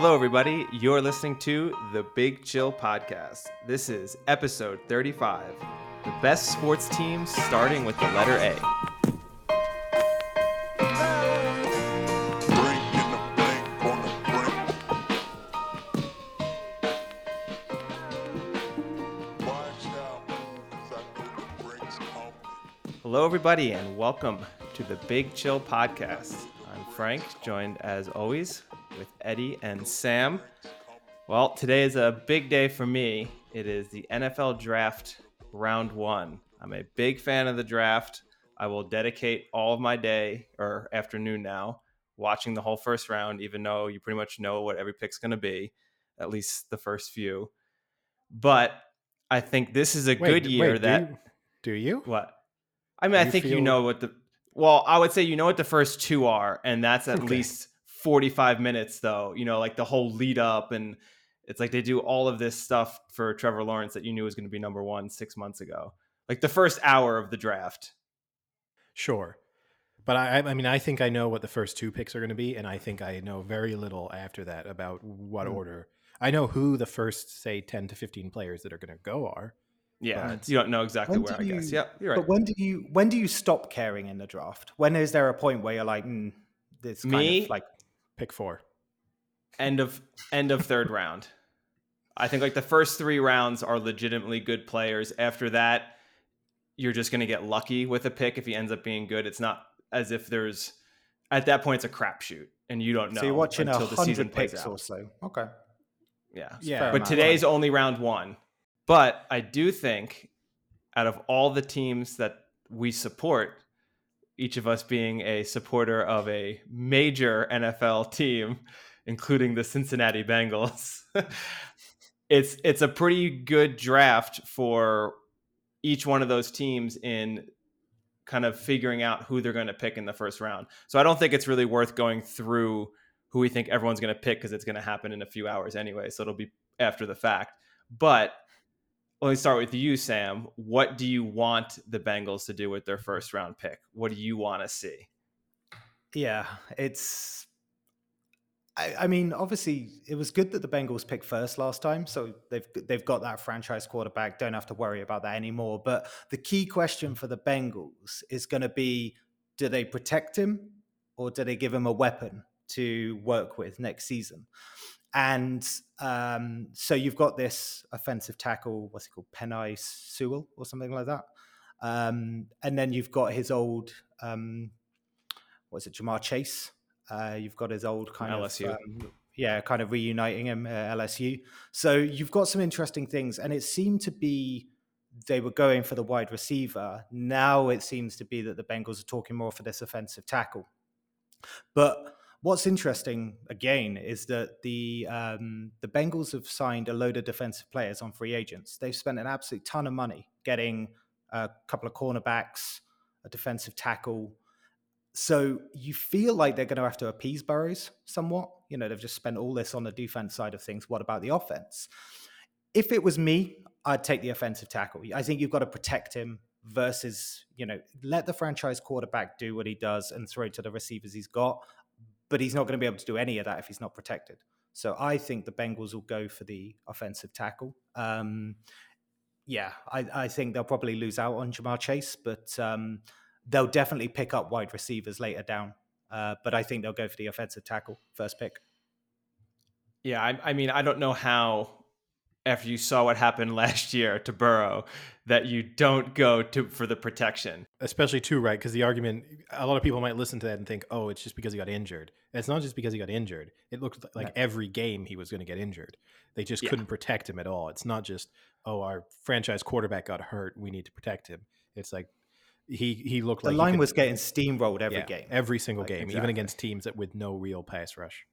Hello, everybody. You're listening to the Big Chill Podcast. This is episode 35 The Best Sports Teams, starting with the letter A. Hello, everybody, and welcome to the Big Chill Podcast. I'm Frank, joined as always with Eddie and Sam. Well, today is a big day for me. It is the NFL Draft Round One. I'm a big fan of the draft. I will dedicate all of my day or afternoon now watching the whole first round, even though you pretty much know what every pick's going to be, at least the first few. But I think this is a Wait, good year wait, that. do you, do you? What? I mean, I you think you feel- know what the. Well, I would say you know what the first two are, and that's at Okay. least 45 minutes, though. You know, like the whole lead up, and it's like they do all of this stuff for Trevor Lawrence that you knew was going to be number one six months ago. Like the first hour of the draft. Sure. But I, I mean, I think I know what the first two picks are going to be, and I think I know very little after that about what Mm. order. I know who the first, say, 10 to 15 players that are going to go are. Yeah, you don't know exactly where, I do guess. Yeah, you're right. But when do you when do you stop caring in the draft? When is there a point where you're like, mm, this kind Me? of like Pick four. end of end of third round. I think like the first three rounds are legitimately good players. After that, you're just going to get lucky with a pick if he ends up being good. It's not as if there's at that point it's a crapshoot and you don't know so you're watching a until the season hundred plays picks out. or so. Okay. Yeah, Yeah, but amount. today's only round one. But I do think out of all the teams that we support, each of us being a supporter of a major NFL team, including the Cincinnati Bengals, it's it's a pretty good draft for each one of those teams in kind of figuring out who they're going to pick in the first round. So I don't think it's really worth going through who we think everyone's going to pick because it's going to happen in a few hours anyway. So it'll be after the fact. But let me start with you, Sam. What do you want the Bengals to do with their first round pick? What do you want to see? Yeah, it's. I, I mean, obviously, it was good that the Bengals picked first last time, so they've they've got that franchise quarterback. Don't have to worry about that anymore. But the key question for the Bengals is going to be: Do they protect him, or do they give him a weapon to work with next season? And um, so you've got this offensive tackle, what's he called, Penei Sewell or something like that. Um, and then you've got his old, um, what's it, Ja'Marr Chase. Uh, you've got his old kind LSU. of, um, yeah, kind of reuniting him at LSU. So you've got some interesting things, and it seemed to be they were going for the wide receiver. Now it seems to be that the Bengals are talking more for this offensive tackle. But what's interesting again is that the um, the Bengals have signed a load of defensive players on free agents. They've spent an absolute ton of money getting a couple of cornerbacks, a defensive tackle. So you feel like they're going to have to appease Burrows somewhat. You know, they've just spent all this on the defense side of things. What about the offense? If it was me, I'd take the offensive tackle. I think you've got to protect him versus, you know, let the franchise quarterback do what he does and throw to the receivers he's got. But he's not going to be able to do any of that if he's not protected. So I think the Bengals will go for the offensive tackle. Um, yeah, I, I think they'll probably lose out on Ja'Marr Chase, but um, they'll definitely pick up wide receivers later down. Uh, but I think they'll go for the offensive tackle first pick. Yeah, I, I mean, I don't know how after you saw what happened last year to Burrow that you don't go to for the protection. Especially, too, right? Because the argument, a lot of people might listen to that and think, oh, it's just because he got injured. It's not just because he got injured. It looked like No. every game he was going to get injured. They just Yeah. couldn't protect him at all. It's not just, oh, our franchise quarterback got hurt. We need to protect him. It's like he he looked The like the line could- was getting steamrolled every yeah, game. every single Like, game, even against teams that with no real pass rush.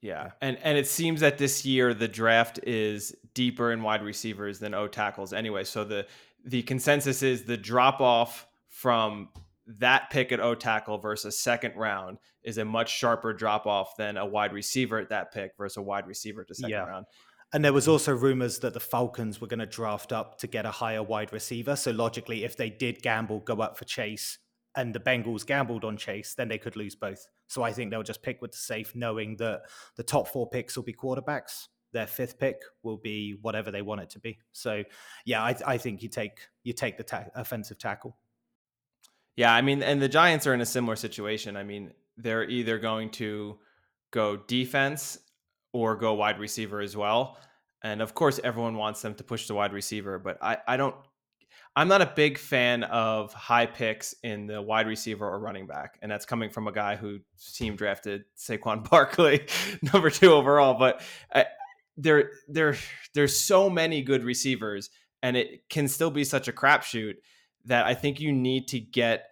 Yeah. And and it seems that this year the draft is deeper in wide receivers than O tackles anyway. So the the consensus is the drop off from that pick at O tackle versus second round is a much sharper drop off than a wide receiver at that pick versus a wide receiver at the second Yeah. round. And there was also rumors that the Falcons were going to draft up to get a higher wide receiver. So logically, if they did gamble, go up for Chase, and the Bengals gambled on Chase, then they could lose both. So I think they'll just pick with the safe, knowing that the top four picks will be quarterbacks. Their fifth pick will be whatever they want it to be. So, yeah, I, I think you take you take the ta- offensive tackle. Yeah, I mean, and the Giants are in a similar situation. I mean, they're either going to go defense or go wide receiver as well. And of course, everyone wants them to push the wide receiver, but I, I don't I'm not a big fan of high picks in the wide receiver or running back, and that's coming from a guy who team drafted Saquon Barkley number two overall. But I, uh, there, there, there's so many good receivers, and it can still be such a crapshoot that I think you need to get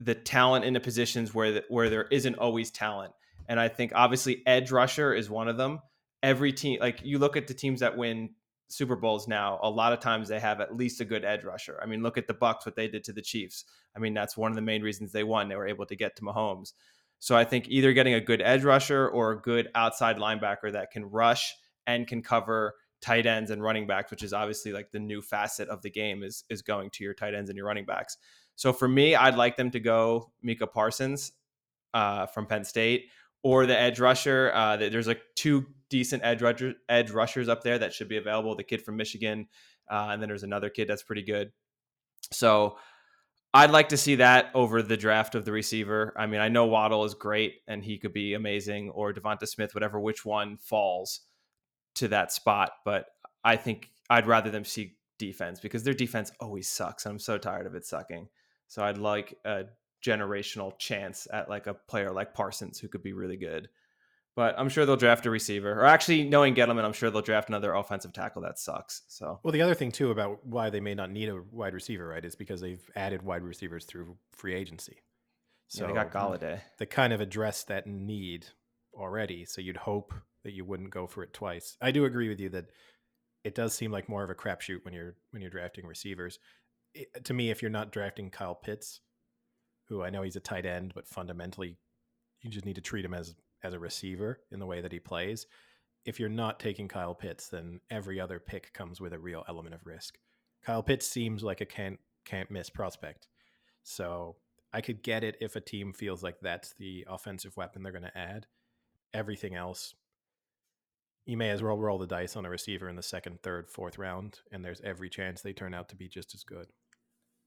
the talent into positions where the, where there isn't always talent. And I think obviously edge rusher is one of them. Every team, like you look at the teams that win Super Bowls now, a lot of times they have at least a good edge rusher. I mean, look at the Bucs what they did to the Chiefs. I mean, that's one of the main reasons they won. They were able to get to Mahomes. So I think either getting a good edge rusher or a good outside linebacker that can rush and can cover tight ends and running backs, which is obviously like the new facet of the game is is going to your tight ends and your running backs. So for me, I'd like them to go Micah Parsons uh, from Penn State or the edge rusher. Uh, there's like two decent edge rusher, edge rushers up there that should be available. The kid from Michigan, uh, and then there's another kid that's pretty good. So I'd like to see that over the draft of the receiver. I mean, I know Waddle is great and he could be amazing, or DeVonta Smith, whatever which one falls to that spot. But I think I'd rather them see defense because their defense always sucks. I'm so tired of it sucking. So I'd like a generational chance at like a player like Parsons who could be really good. But I'm sure they'll draft a receiver. Or actually, knowing Gettleman, I'm sure they'll draft another offensive tackle that sucks. So well, the other thing too about why they may not need a wide receiver, right, is because they've added wide receivers through free agency. So yeah, they got mm, Golladay. They kind of addressed that need already. So you'd hope that you wouldn't go for it twice. I do agree with you that it does seem like more of a crapshoot when you're when you're drafting receivers. It, to me, if you're not drafting Kyle Pitts, who I know he's a tight end, but fundamentally you just need to treat him as as a receiver in the way that he plays. If you're not taking Kyle Pitts, then every other pick comes with a real element of risk. Kyle Pitts seems like a can't can't miss prospect. So I could get it if a team feels like that's the offensive weapon they're going to add. Everything else, you may as well roll the dice on a receiver in the second, third, fourth round, and there's every chance they turn out to be just as good.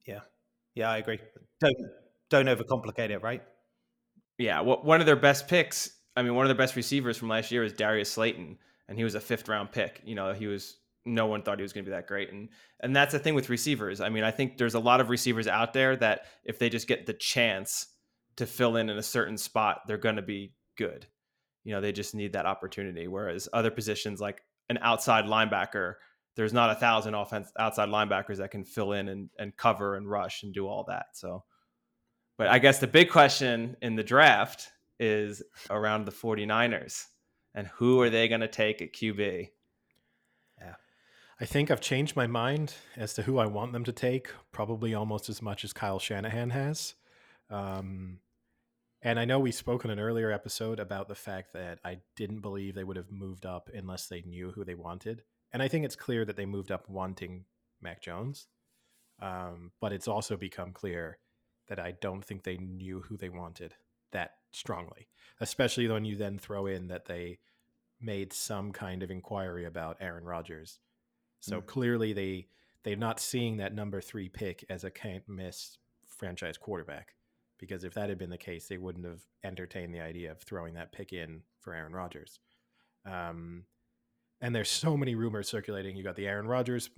Yeah, yeah, I agree. Don't don't overcomplicate it, right? Yeah, well, one of their best picks. I mean, one of the best receivers from last year is Darius Slayton, and he was a fifth round pick. You know, he was no one thought he was going to be that great, and and that's the thing with receivers. I mean, I think there's a lot of receivers out there that if they just get the chance to fill in in a certain spot, they're going to be good. You know, they just need that opportunity. Whereas other positions like an outside linebacker, there's not a thousand offense outside linebackers that can fill in and, and cover and rush and do all that. So but I guess the big question in the draft is around the 49ers and who are they going to take at QB? Yeah. I think I've changed my mind as to who I want them to take, probably almost as much as Kyle Shanahan has. Um, and I know we spoke in an earlier episode about the fact that I didn't believe they would have moved up unless they knew who they wanted. And I think it's clear that they moved up wanting Mac Jones. Um, but it's also become clear that I don't think they knew who they wanted strongly, especially when you then throw in that they made some kind of inquiry about Aaron Rodgers. So mm. clearly they they're not seeing that number three pick as a can't miss franchise quarterback. Because if that had been the case, they wouldn't have entertained the idea of throwing that pick in for Aaron Rodgers. Um, and there's so many rumors circulating. You got the Aaron Rodgers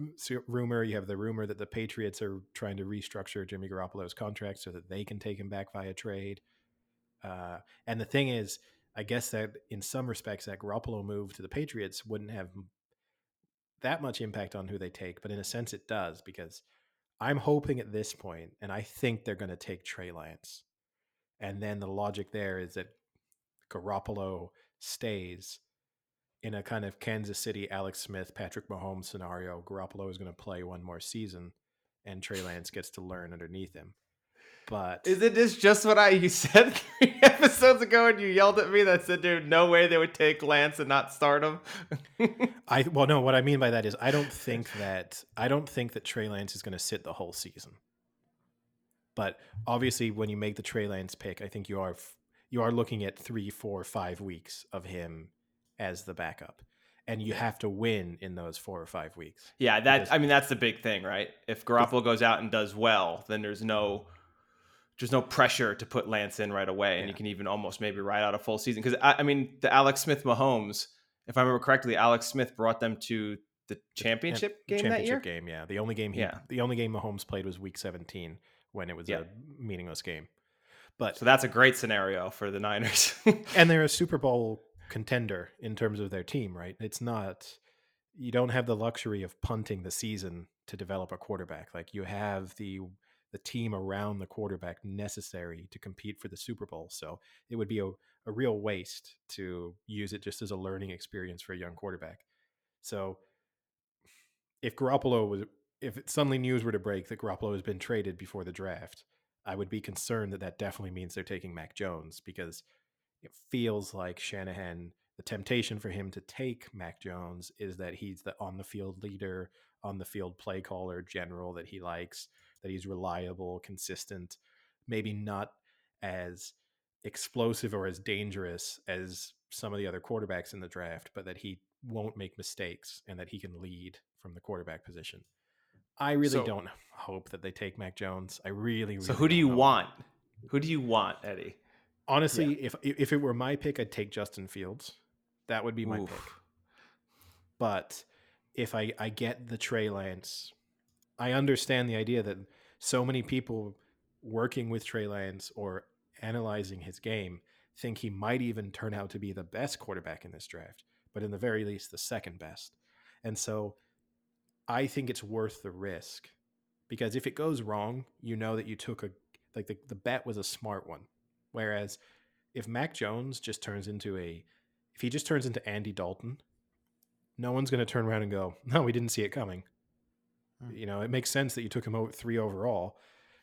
rumor. You have the rumor that the Patriots are trying to restructure Jimmy Garoppolo's contract so that they can take him back via trade. Uh, and the thing is, I guess that in some respects, that Garoppolo move to the Patriots wouldn't have that much impact on who they take, but in a sense, it does because I'm hoping at this point, and I think they're going to take Trey Lance. And then the logic there is that Garoppolo stays in a kind of Kansas City, Alex Smith, Patrick Mahomes scenario, Garoppolo is going to play one more season, and Trey Lance gets to learn underneath him. But isn't this just what I you said three episodes ago, and you yelled at me that said, "Dude, no way they would take Lance and not start him." I well, no. What I mean by that is, I don't think that I don't think that Trey Lance is going to sit the whole season. But obviously, when you make the Trey Lance pick, I think you are you are looking at three, four, five weeks of him as the backup, and you have to win in those four or five weeks. Yeah, that I mean that's the big thing, right? If Garoppolo goes out and does well, then there's no there's no pressure to put Lance in right away, and Yeah. you can even almost maybe ride out a full season. Because I, I mean, the Alex Smith Mahomes, if I remember correctly, Alex Smith brought them to the championship game that year. championship game. Yeah, the only game. He, Yeah. the only game Mahomes played was Week 17 when it was Yeah. a meaningless game. But So that's a great scenario for the Niners. and they're a Super Bowl contender in terms of their team, right? It's not you don't have the luxury of punting the season to develop a quarterback. Like you have the the team around the quarterback necessary to compete for the Super Bowl. So it would be a, a real waste to use it just as a learning experience for a young quarterback. So if Garoppolo was if suddenly news were to break that Garoppolo has been traded before the draft, I would be concerned that that definitely means they're taking Mac Jones because it feels like Shanahan, the temptation for him to take Mac Jones is that he's the on the field leader, on the field play caller, general that he likes, that he's reliable, consistent, maybe not as explosive or as dangerous as some of the other quarterbacks in the draft, but that he won't make mistakes and that he can lead from the quarterback position. I really So- don't hope that they take Mac Jones. I really, really so who do you hope. want? Who do you want, Eddie? Honestly, if if it were my pick, I'd take Justin Fields. That would be my Oof. pick. But if I I get the Trey Lance, I understand the idea that so many people working with Trey Lance or analyzing his game think he might even turn out to be the best quarterback in this draft, but in the very least the second best. And so I think it's worth the risk because if it goes wrong, you know that you took a like the, the bet was a smart one. Whereas if Mac Jones just turns into a if he just turns into Andy Dalton, no one's going to turn around and go, "No, we didn't see it coming." Hmm. You know, it makes sense that you took him out three overall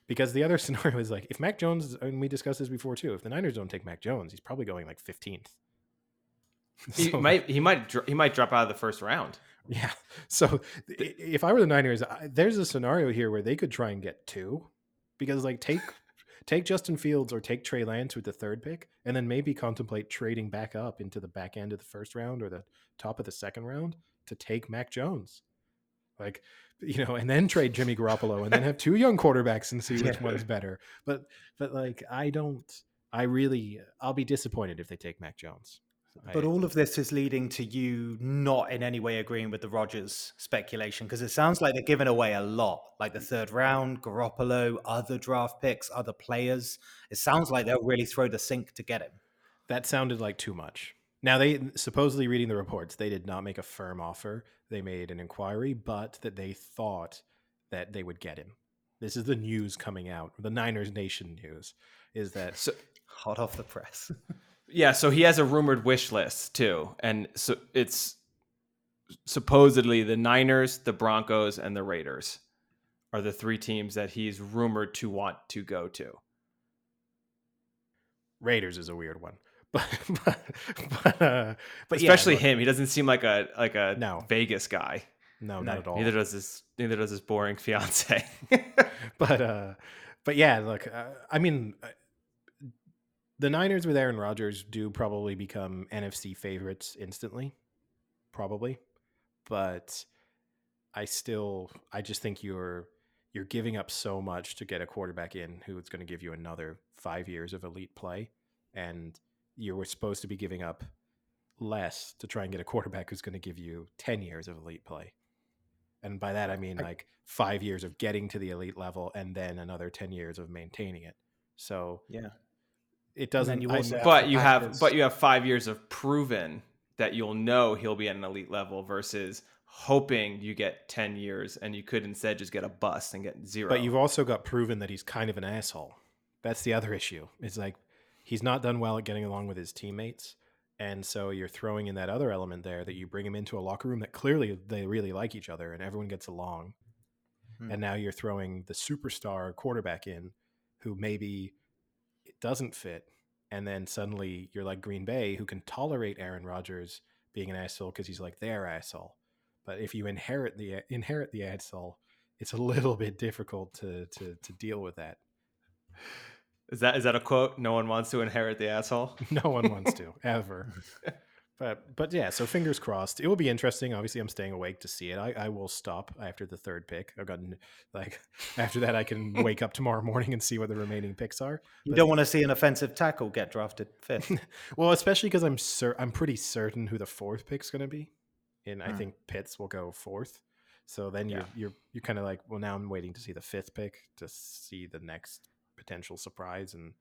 because the other scenario is like if Mac Jones, and we discussed this before too, if the Niners don't take Mac Jones, he's probably going like fifteenth. He might he might he might drop out of the first round. Yeah. So if I were the Niners, I, there's a scenario here where they could try and get two, because like take take Justin Fields or take Trey Lance with the third pick, and then maybe contemplate trading back up into the back end of the first round or the top of the second round to take Mac Jones. Like you know, and then trade Jimmy Garoppolo, and then have two young quarterbacks and see which Yeah. one's better. But but like I don't. I really, I'll be disappointed if they take Mac Jones. But I- all of this is leading to you not in any way agreeing with the Rodgers speculation because it sounds like they're giving away a lot, like the third round, Garoppolo, other draft picks, other players. It sounds like they'll really throw the sink to get him. That sounded like too much. Now they supposedly reading the reports, they did not make a firm offer. They made an inquiry, but that they thought that they would get him. This is the news coming out. The Niners Nation news is that So Hot off the press. Yeah, so he has a rumored wish list too, and so it's supposedly the Niners, the Broncos, and the Raiders are the three teams that he's rumored to want to go to. Raiders is a weird one. But but but, uh, but yeah, Especially look, him, he doesn't seem like a like a No. Vegas guy. No, No, not at all. Neither does his neither does his boring fiance. but uh but yeah look uh, i mean uh, the niners with aaron rodgers do probably become nfc favorites instantly probably but i still i just think you're you're giving up so much to get a quarterback in who's going to give you another five years of elite play and you were supposed to be giving up less to try and get a quarterback who's going to give you 10 years of elite play and by that I mean I- like five years of getting to the elite level and then another 10 years of maintaining it. So yeah. it doesn't. you I- also but you have practice- but you have five years of proven that you'll know he'll be at an elite level versus hoping you get 10 years and you could instead just get a bust and get zero but you've also got proven that he's kind of an asshole. That's the other issue. It's like he's not done well at getting along with his teammates. And so you're throwing in that other element there that you bring him into a locker room that clearly they really like each other and everyone gets along. Hmm. And now you're throwing the superstar quarterback in who maybe it doesn't fit. And then suddenly you're like Green Bay who can tolerate Aaron Rodgers being an asshole because he's like their asshole. But if you inherit the inherit the asshole, it's a little bit difficult to to to deal with that. Is that is that a quote? No one wants to inherit the asshole. no one wants to ever. But but yeah, so fingers crossed. It will be interesting. Obviously, I'm staying awake to see it. I, I will stop after the third pick. I've gotten like after that, I can wake up tomorrow morning and see what the remaining picks are. You But- don't want to see an offensive tackle get drafted fifth. well, especially because I'm cer- I'm pretty certain who the fourth pick's going to be, and I Hmm. think Pitts will go fourth. So then Yeah. you're you're you're kind of like, well, now I'm waiting to see the fifth pick to see the next potential surprise. And.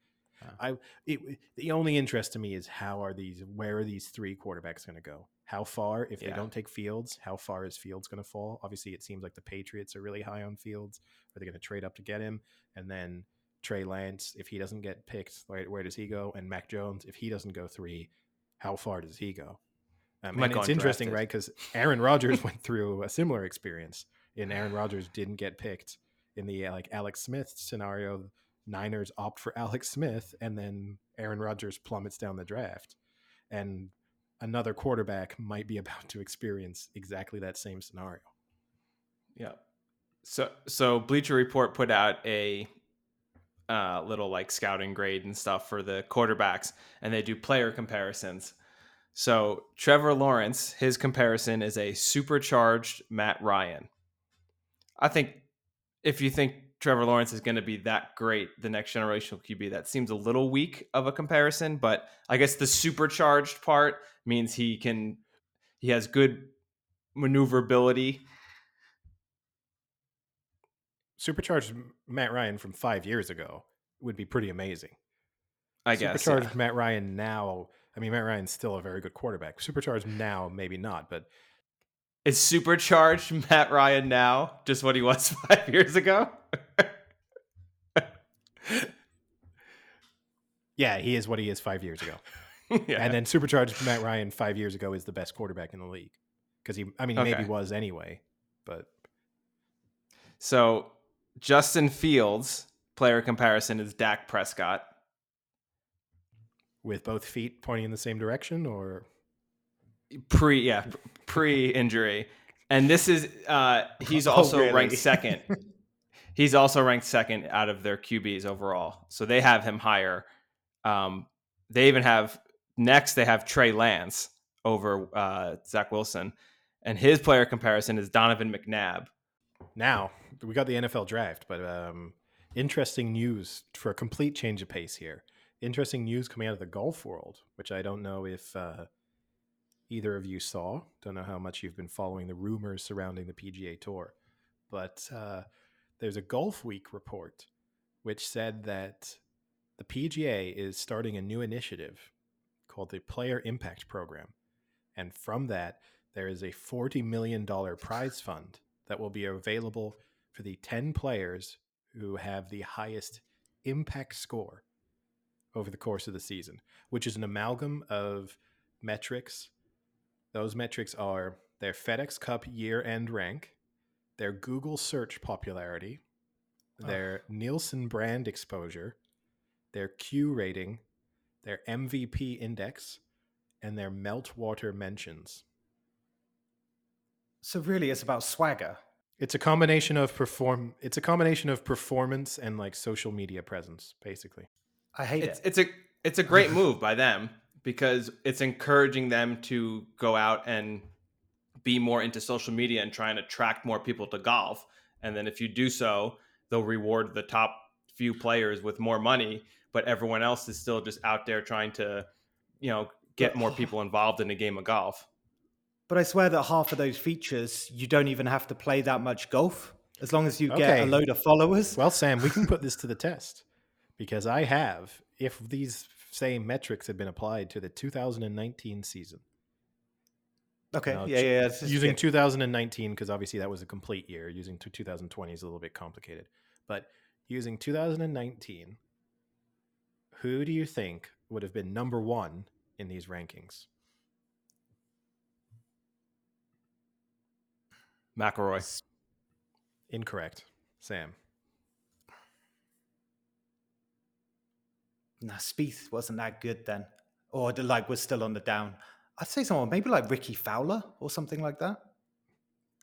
I it, the only interest to me is how are these where are these three quarterbacks going to go? How far? If Yeah. they don't take Fields, how far is Fields going to fall? Obviously, it seems like the Patriots are really high on Fields. Are they going to trade up to get him? And then Trey Lance, if he doesn't get picked, where, where does he go? And Mac Jones, if he doesn't go three, how far does he go? Um, and it's interesting, right? Because Aaron Rodgers went through a similar experience, and Aaron Rodgers didn't get picked in the like Alex Smith scenario. Niners opt for Alex Smith, and then Aaron Rodgers plummets down the draft, and another quarterback might be about to experience exactly that same scenario. Yeah. So so Bleacher Report put out a uh, little like scouting grade and stuff for the quarterbacks, and they do player comparisons. So Trevor Lawrence, his comparison is a supercharged Matt Ryan. I think if you think Trevor Lawrence is going to be that great, the next generational QB, that seems a little weak of a comparison. But I guess the supercharged part means he can, he has good maneuverability Supercharged Matt Ryan from five years ago would be pretty amazing. I guess. Supercharged yeah. Matt Ryan now. I mean, Matt Ryan's still a very good quarterback. Supercharged now, maybe not, but Is supercharged Matt Ryan now just what he was five years ago? Yeah, he is what he is five years ago. yeah. And then supercharged Matt Ryan five years ago is the best quarterback in the league because he, I mean, he maybe was anyway, but so Justin Fields player comparison is Dak Prescott. with both feet pointing in the same direction, or Pre yeah, pre injury. And this is uh he's Oh, also really? ranked second. he's also ranked second out of their QBs overall. So they have him higher. Um they even have next they have Trey Lance over uh Zach Wilson. And his player comparison is Donovan McNabb. now we got the NFL draft, but um, interesting news for a complete change of pace here. Interesting news coming out of the golf world, which I don't know if uh, either of you saw. Don't know how much you've been following the rumors surrounding the PGA Tour, but uh, there's a Golf Week report which said that the PGA is starting a new initiative called the Player Impact Program, and from that there is a forty million dollar prize fund that will be available for the 10 players who have the highest impact score over the course of the season, which is an amalgam of metrics. Those metrics are their FedEx Cup year end rank, their Google search popularity, their Nielsen brand exposure, their Q rating, their MVP index, and their meltwater mentions. so really, it's about swagger. It's a combination of perform. It's a combination of performance and like social media presence, basically. I hate it's it. it's a it's a great move by them because it's encouraging them to go out and be more into social media and try and attract more people to golf. And then if you do so, they'll reward the top few players with more money, but everyone else is still just out there trying to, you know, get more people involved in a game of golf. But I swear that half of those features, you don't even have to play that much golf. As long as you get a load of followers. Well, Sam, we can put this to the test because I have. If these same metrics had been applied to the 2019 season, okay, no, yeah, ch- yeah. just using good. 2019 because obviously that was a complete year. Using 2020 is a little bit complicated, but using 2019, who do you think would have been number one in these rankings? McIlroy. Incorrect, Sam. Nah, Spieth wasn't that good then, or the, like was still on the down. I'd say someone maybe like Rickie Fowler or something like that.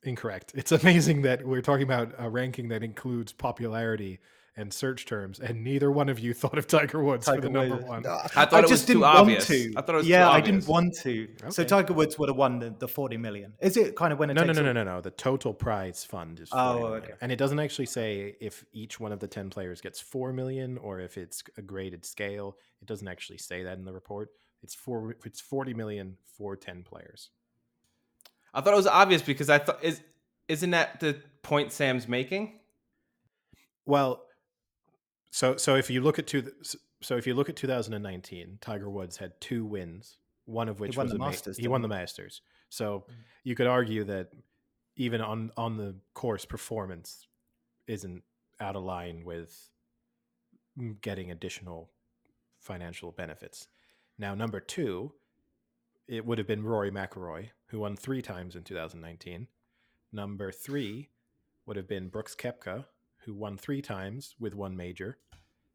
Incorrect. It's amazing that we're talking about a ranking that includes popularity and search terms, and neither one of you thought of Tiger Woods for the number Woods. one. No, I thought it was too obvious. to. I thought it was too yeah, I didn't want to. So Tiger Woods would have won the, the forty million. Is it kind of when it No, no, takes no, all- no, no, no. The total prize fund is. Oh, okay. And it doesn't actually say if each one of the ten players gets four million or if it's a graded scale. It doesn't actually say that in the report. It's four. It's forty million for ten players. I thought it was obvious because I thought is isn't that the point Sam's making? Well, so so if you look at two, so if you look at 2019, Tiger Woods had two wins, one of which won was the a ma- Masters, he won the Masters. So Mm. you could argue that even on on the course, performance isn't out of line with mm, getting additional financial benefits. Now, number two, it would have been Rory McIlroy, who won three times in 2019. Number three would have been Brooks Koepka, who won three times with one major.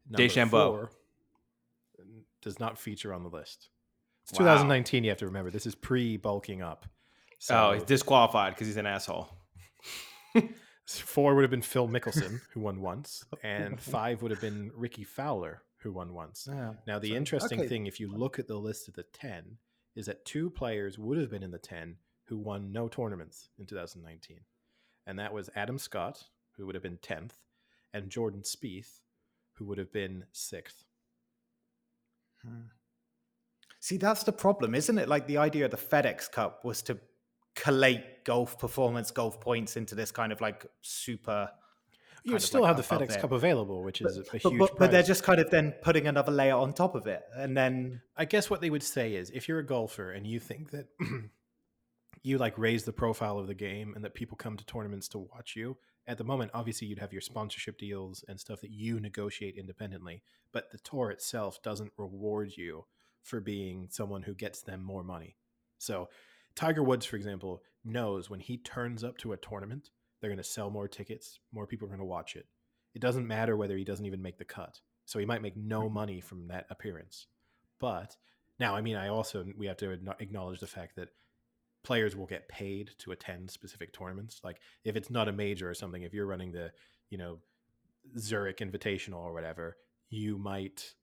Number four does not feature on the list. It's Wow. 2019. You have to remember this is pre bulking up. oh, he's disqualified because he's an asshole. Four would have been Phil Mickelson, who won once, and five would have been Rickie Fowler, who won once. Yeah. Now, the So- interesting okay. thing, if you look at the list of the 10, is that two players would have been in the 10 who won no tournaments in 2019. And that was Adam Scott, who would have been 10th, and Jordan Spieth, who would have been 6th. Hmm. See, that's the problem, isn't it? Like the idea of the FedEx Cup was to collate golf performance, golf points into this kind of like super. You kind still like have the FedEx. Cup available, which is a But, huge but, but they're just kind of then putting another layer on top of it. And then, I guess what they would say is if you're a golfer and you think that you like raise the profile of the game and that people come to tournaments to watch you, at the moment, obviously you'd have your sponsorship deals and stuff that you negotiate independently, but the tour itself doesn't reward you for being someone who gets them more money. So, Tiger Woods, for example, knows when he turns up to a tournament, they're going to sell more tickets, more people are going to watch it. It doesn't matter whether he doesn't even make the cut. So, he might make no hmm. money from that appearance. But now, I mean, I also we have to acknowledge the fact that players will get paid to attend specific tournaments. Like if it's not a major or something, if you're running the, you know, Zurich Invitational or whatever, you might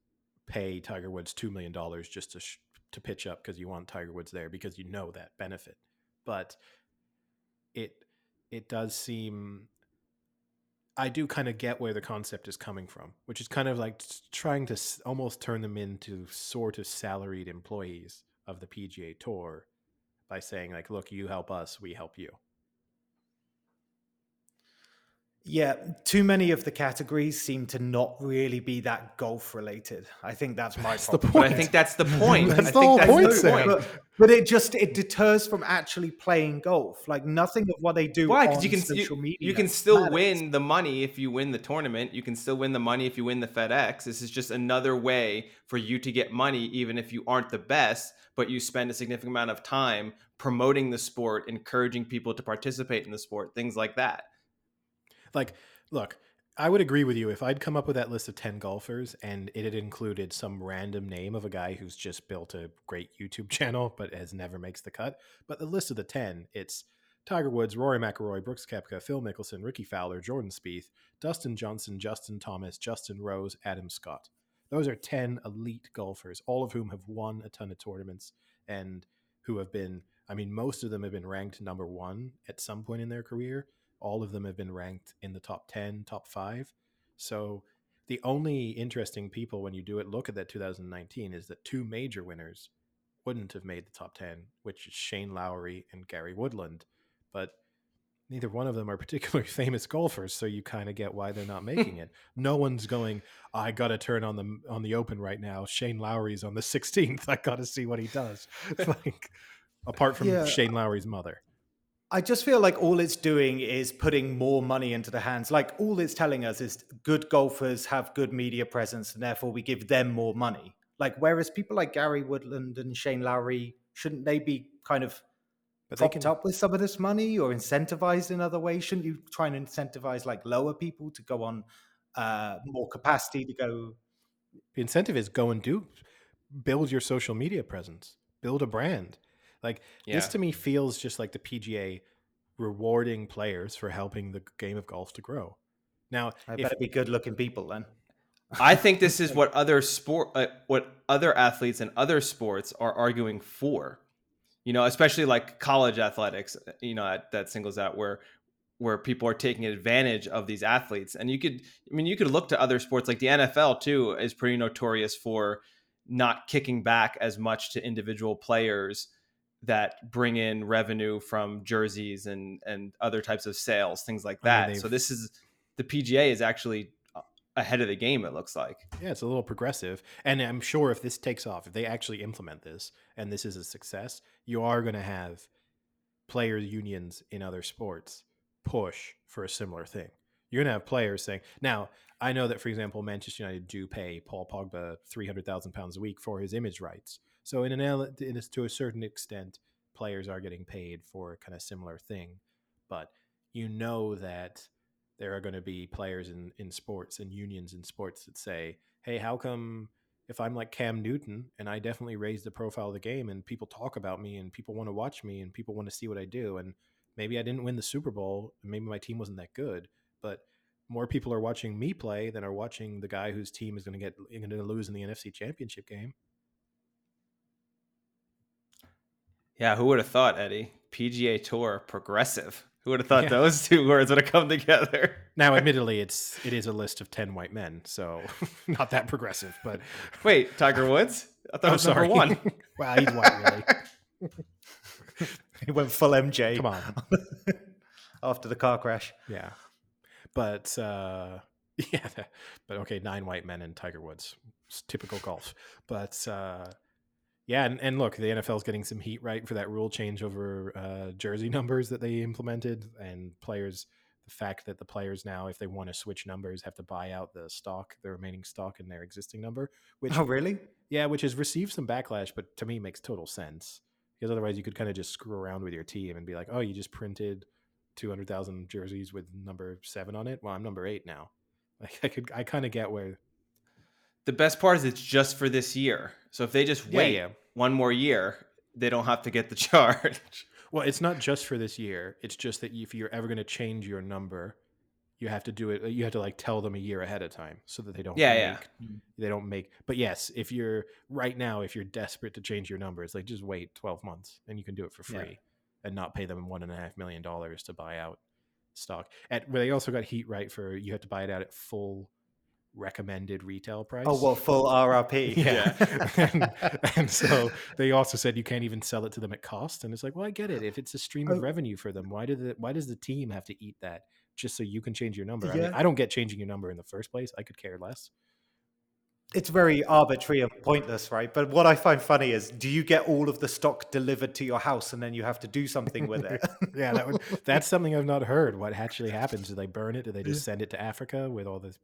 pay Tiger Woods two million dollars just to sh- to pitch up because you want Tiger Woods there because you know that benefit. But it it does seem I do kind of get where the concept is coming from, which is kind of like trying to almost turn them into sort of salaried employees of the PGA Tour by saying like, "Look, you help us, we help you." Yeah, too many of the categories seem to not really be that golf related. I think that's my That's the problem. But I think that's the point. That's I the think whole that's point, the point. but, but it just it deters from actually playing golf. Like nothing of what they do Why? Because Because you can social you, media. you can still matters. win the money if you win the tournament. You can still win the money if you win the FedEx. This is just another way for you to get money, even if you aren't the best, but you spend a significant amount of time promoting the sport, encouraging people to participate in the sport, things like that. Like, look, I would agree with you if I'd come up with that list of 10 golfers and it had included some random name of a guy who's just built a great YouTube channel but has never makes the cut. But the list of the 10, it's Tiger Woods, Rory McIlroy, Brooks Koepka, Phil Mickelson, Rickie Fowler, Jordan Spieth, Dustin Johnson, Justin Thomas, Justin Rose, Adam Scott. Those are 10 elite golfers, all of whom have won a ton of tournaments and who have been, I mean, most of them have been ranked number one at some point in their career. All of them have been ranked in the top 10, top five. So the only interesting people when you do it look at that 2019 is that two major winners wouldn't have made the top 10, which is Shane Lowry and Gary Woodland. But neither one of them are particularly famous golfers, so you kind of get why they're not making it. No one's going, I got to turn on the on the open right now. Shane Lowry's on the 16th. I got to see what he does. like apart from Yeah. Shane Lowry's mother. I just feel like all it's doing is putting more money into the hands. Like all it's telling us is good golfers have good media presence, and therefore we give them more money. Like whereas people like Gary Woodland and Shane Lowry, shouldn't they be kind of But they can up with some of this money or incentivized in other ways? Shouldn't you try and incentivize like lower people to go on uh, more capacity to go? the incentive is go and do build your social media presence build a brand like this to me feels just like the pga rewarding players for helping the game of golf to grow Now, I if- better be good-looking people then. I think this is what other sport, uh, what other athletes and other sports are arguing for. You know, especially like college athletics. You know, that, that singles out where where people are taking advantage of these athletes. And you could, I mean, you could look to other sports like the NFL too is pretty notorious for not kicking back as much to individual players that bring in revenue from jerseys and and other types of sales, things like I mean, that. so this is the PGA is actually uh, ahead of the game. It looks like. Yeah, it's a little progressive. And I'm sure if this takes off, if they actually implement this and this is a success, you are going to have player unions in other sports push for a similar thing. You're going to have players saying, now, I know that, for example, Manchester United do pay Paul Pogba £300,000 a week for his image rights. So, in an in a, to a certain extent, players are getting paid for kind of similar thing. But you know that there are going to be players in, in sports and unions in sports that say, hey, how come if I'm like Cam Newton and I definitely raise the profile of the game and people talk about me and people want to watch me and people want to see what I do and maybe I didn't win the Super Bowl maybe my team wasn't that good, but more people are watching me play than are watching the guy whose team is going to get going to lose in the NFC Championship game. Yeah, who would have thought, Eddie? PGA Tour progressive. Who would have thought Yeah. those two words would have come together? Now, admittedly, it's it is a list of ten white men, so not that progressive. But Wait, Tiger Woods? I thought it oh, was number sorry, one. wow, he's white, really. He went full MJ. Come on. After the car crash. Yeah. But uh yeah, but okay, nine white men and Tiger Woods. It's typical golf. But uh yeah, and, and look, the NFL's getting some heat right for that rule change over uh jersey numbers that they implemented and players the fact that the players now if they want to switch numbers have to buy out the stock, the remaining stock in their existing number, which Oh, really? yeah, which has received some backlash, but to me makes total sense. Because otherwise, you could kind of just screw around with your team and be like, "Oh, you just printed two hundred thousand jerseys with number seven on it. Well, I'm number eight now." Like, I could, I kind of get where. The best part is it's just for this year. So if they just Yeah, wait yeah. One more year, they don't have to get the charge. Well, it's not just for this year. It's just that if you're ever going to change your number, you have to do it. You have to like tell them a year ahead of time so that they don't. Yeah, yeah. They don't make. But yes, if you're right now, if you're desperate to change your numbers, like just wait twelve months and you can do it for Yeah. free, and not pay them one and a half million dollars to buy out stock. At where they also got heat right for you have to buy it out at full recommended retail price. Oh, well, full RRP. Yeah. and, and so they also said you can't even sell it to them at cost. And it's like, well, I get it. If it's a stream of Oh. revenue for them, why did the why does the team have to eat that just so you can change your number? I, mean, I don't get changing your number in the first place. I could care less. It's very arbitrary and pointless, right? But what I find funny is do you get all of the stock delivered to your house and then you have to do something with it? Yeah, that would, that's something I've not heard. What actually happens? Do they burn it? Do they just send it to Africa with all this,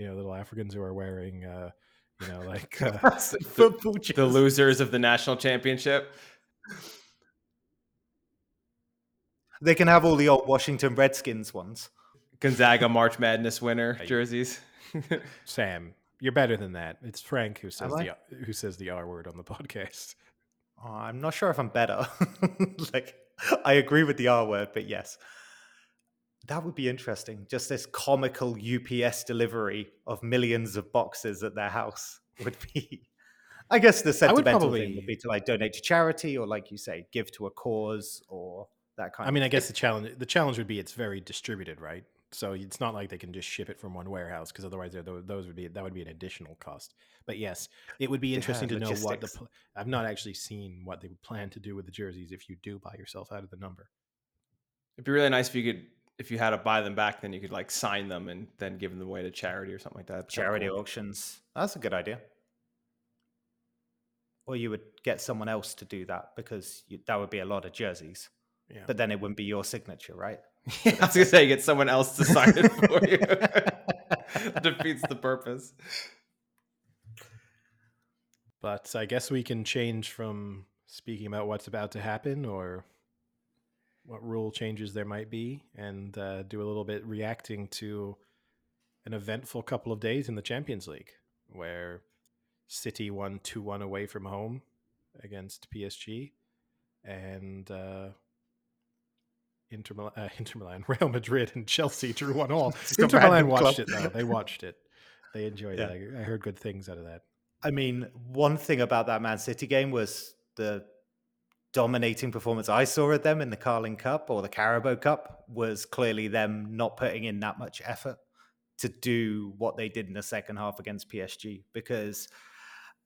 you know, little Africans who are wearing, uh, you know, like uh, Football the jerseys. losers of the national championship. They can have all the old Washington Redskins ones. Gonzaga March Madness winner jerseys. Sam. You're better than that. It's Frank who says the who says the R word on the podcast. Oh, I'm not sure if I'm better. like, I agree with the R word, but yes. That would be interesting. Just this comical UPS delivery of millions of boxes at their house would be. I guess the I would sentimental probably- thing would be to like donate to charity or, like you say, give to a cause or that kind I of mean, I guess the challenge the challenge would be it's very distributed, right? So it's not like they can just ship it from one warehouse because otherwise those would be that would be an additional cost. But yes, it would be interesting to know what the. I've not actually seen what they would plan to do with the jerseys if you do buy yourself out of the number. It'd be really nice if you could, if you had to buy them back, then you could like sign them and then give them away to charity or something like that. That'd be kinda charity cool. auctions. That's a good idea. Or you would get someone else to do that because you, that would be a lot of jerseys. Yeah. But then it wouldn't be your signature, right? I was gonna say get someone else to sign it for you. Defeats the purpose. But I guess we can change from speaking about what's about to happen or what rule changes there might be and uh, do a little bit reacting to an eventful couple of days in the Champions League where City won 2 1 away from home against PSG. And uh, Inter Milan, uh, Inter Milan, Real Madrid, and Chelsea drew one all. Just Inter Milan watched club. it though. They watched it. They enjoyed Yeah. it. I heard good things out of that. I mean, one thing about that Man City game was the dominating performance I saw of them in the Carling Cup or the Carabao Cup was clearly them not putting in that much effort to do what they did in the second half against PSG because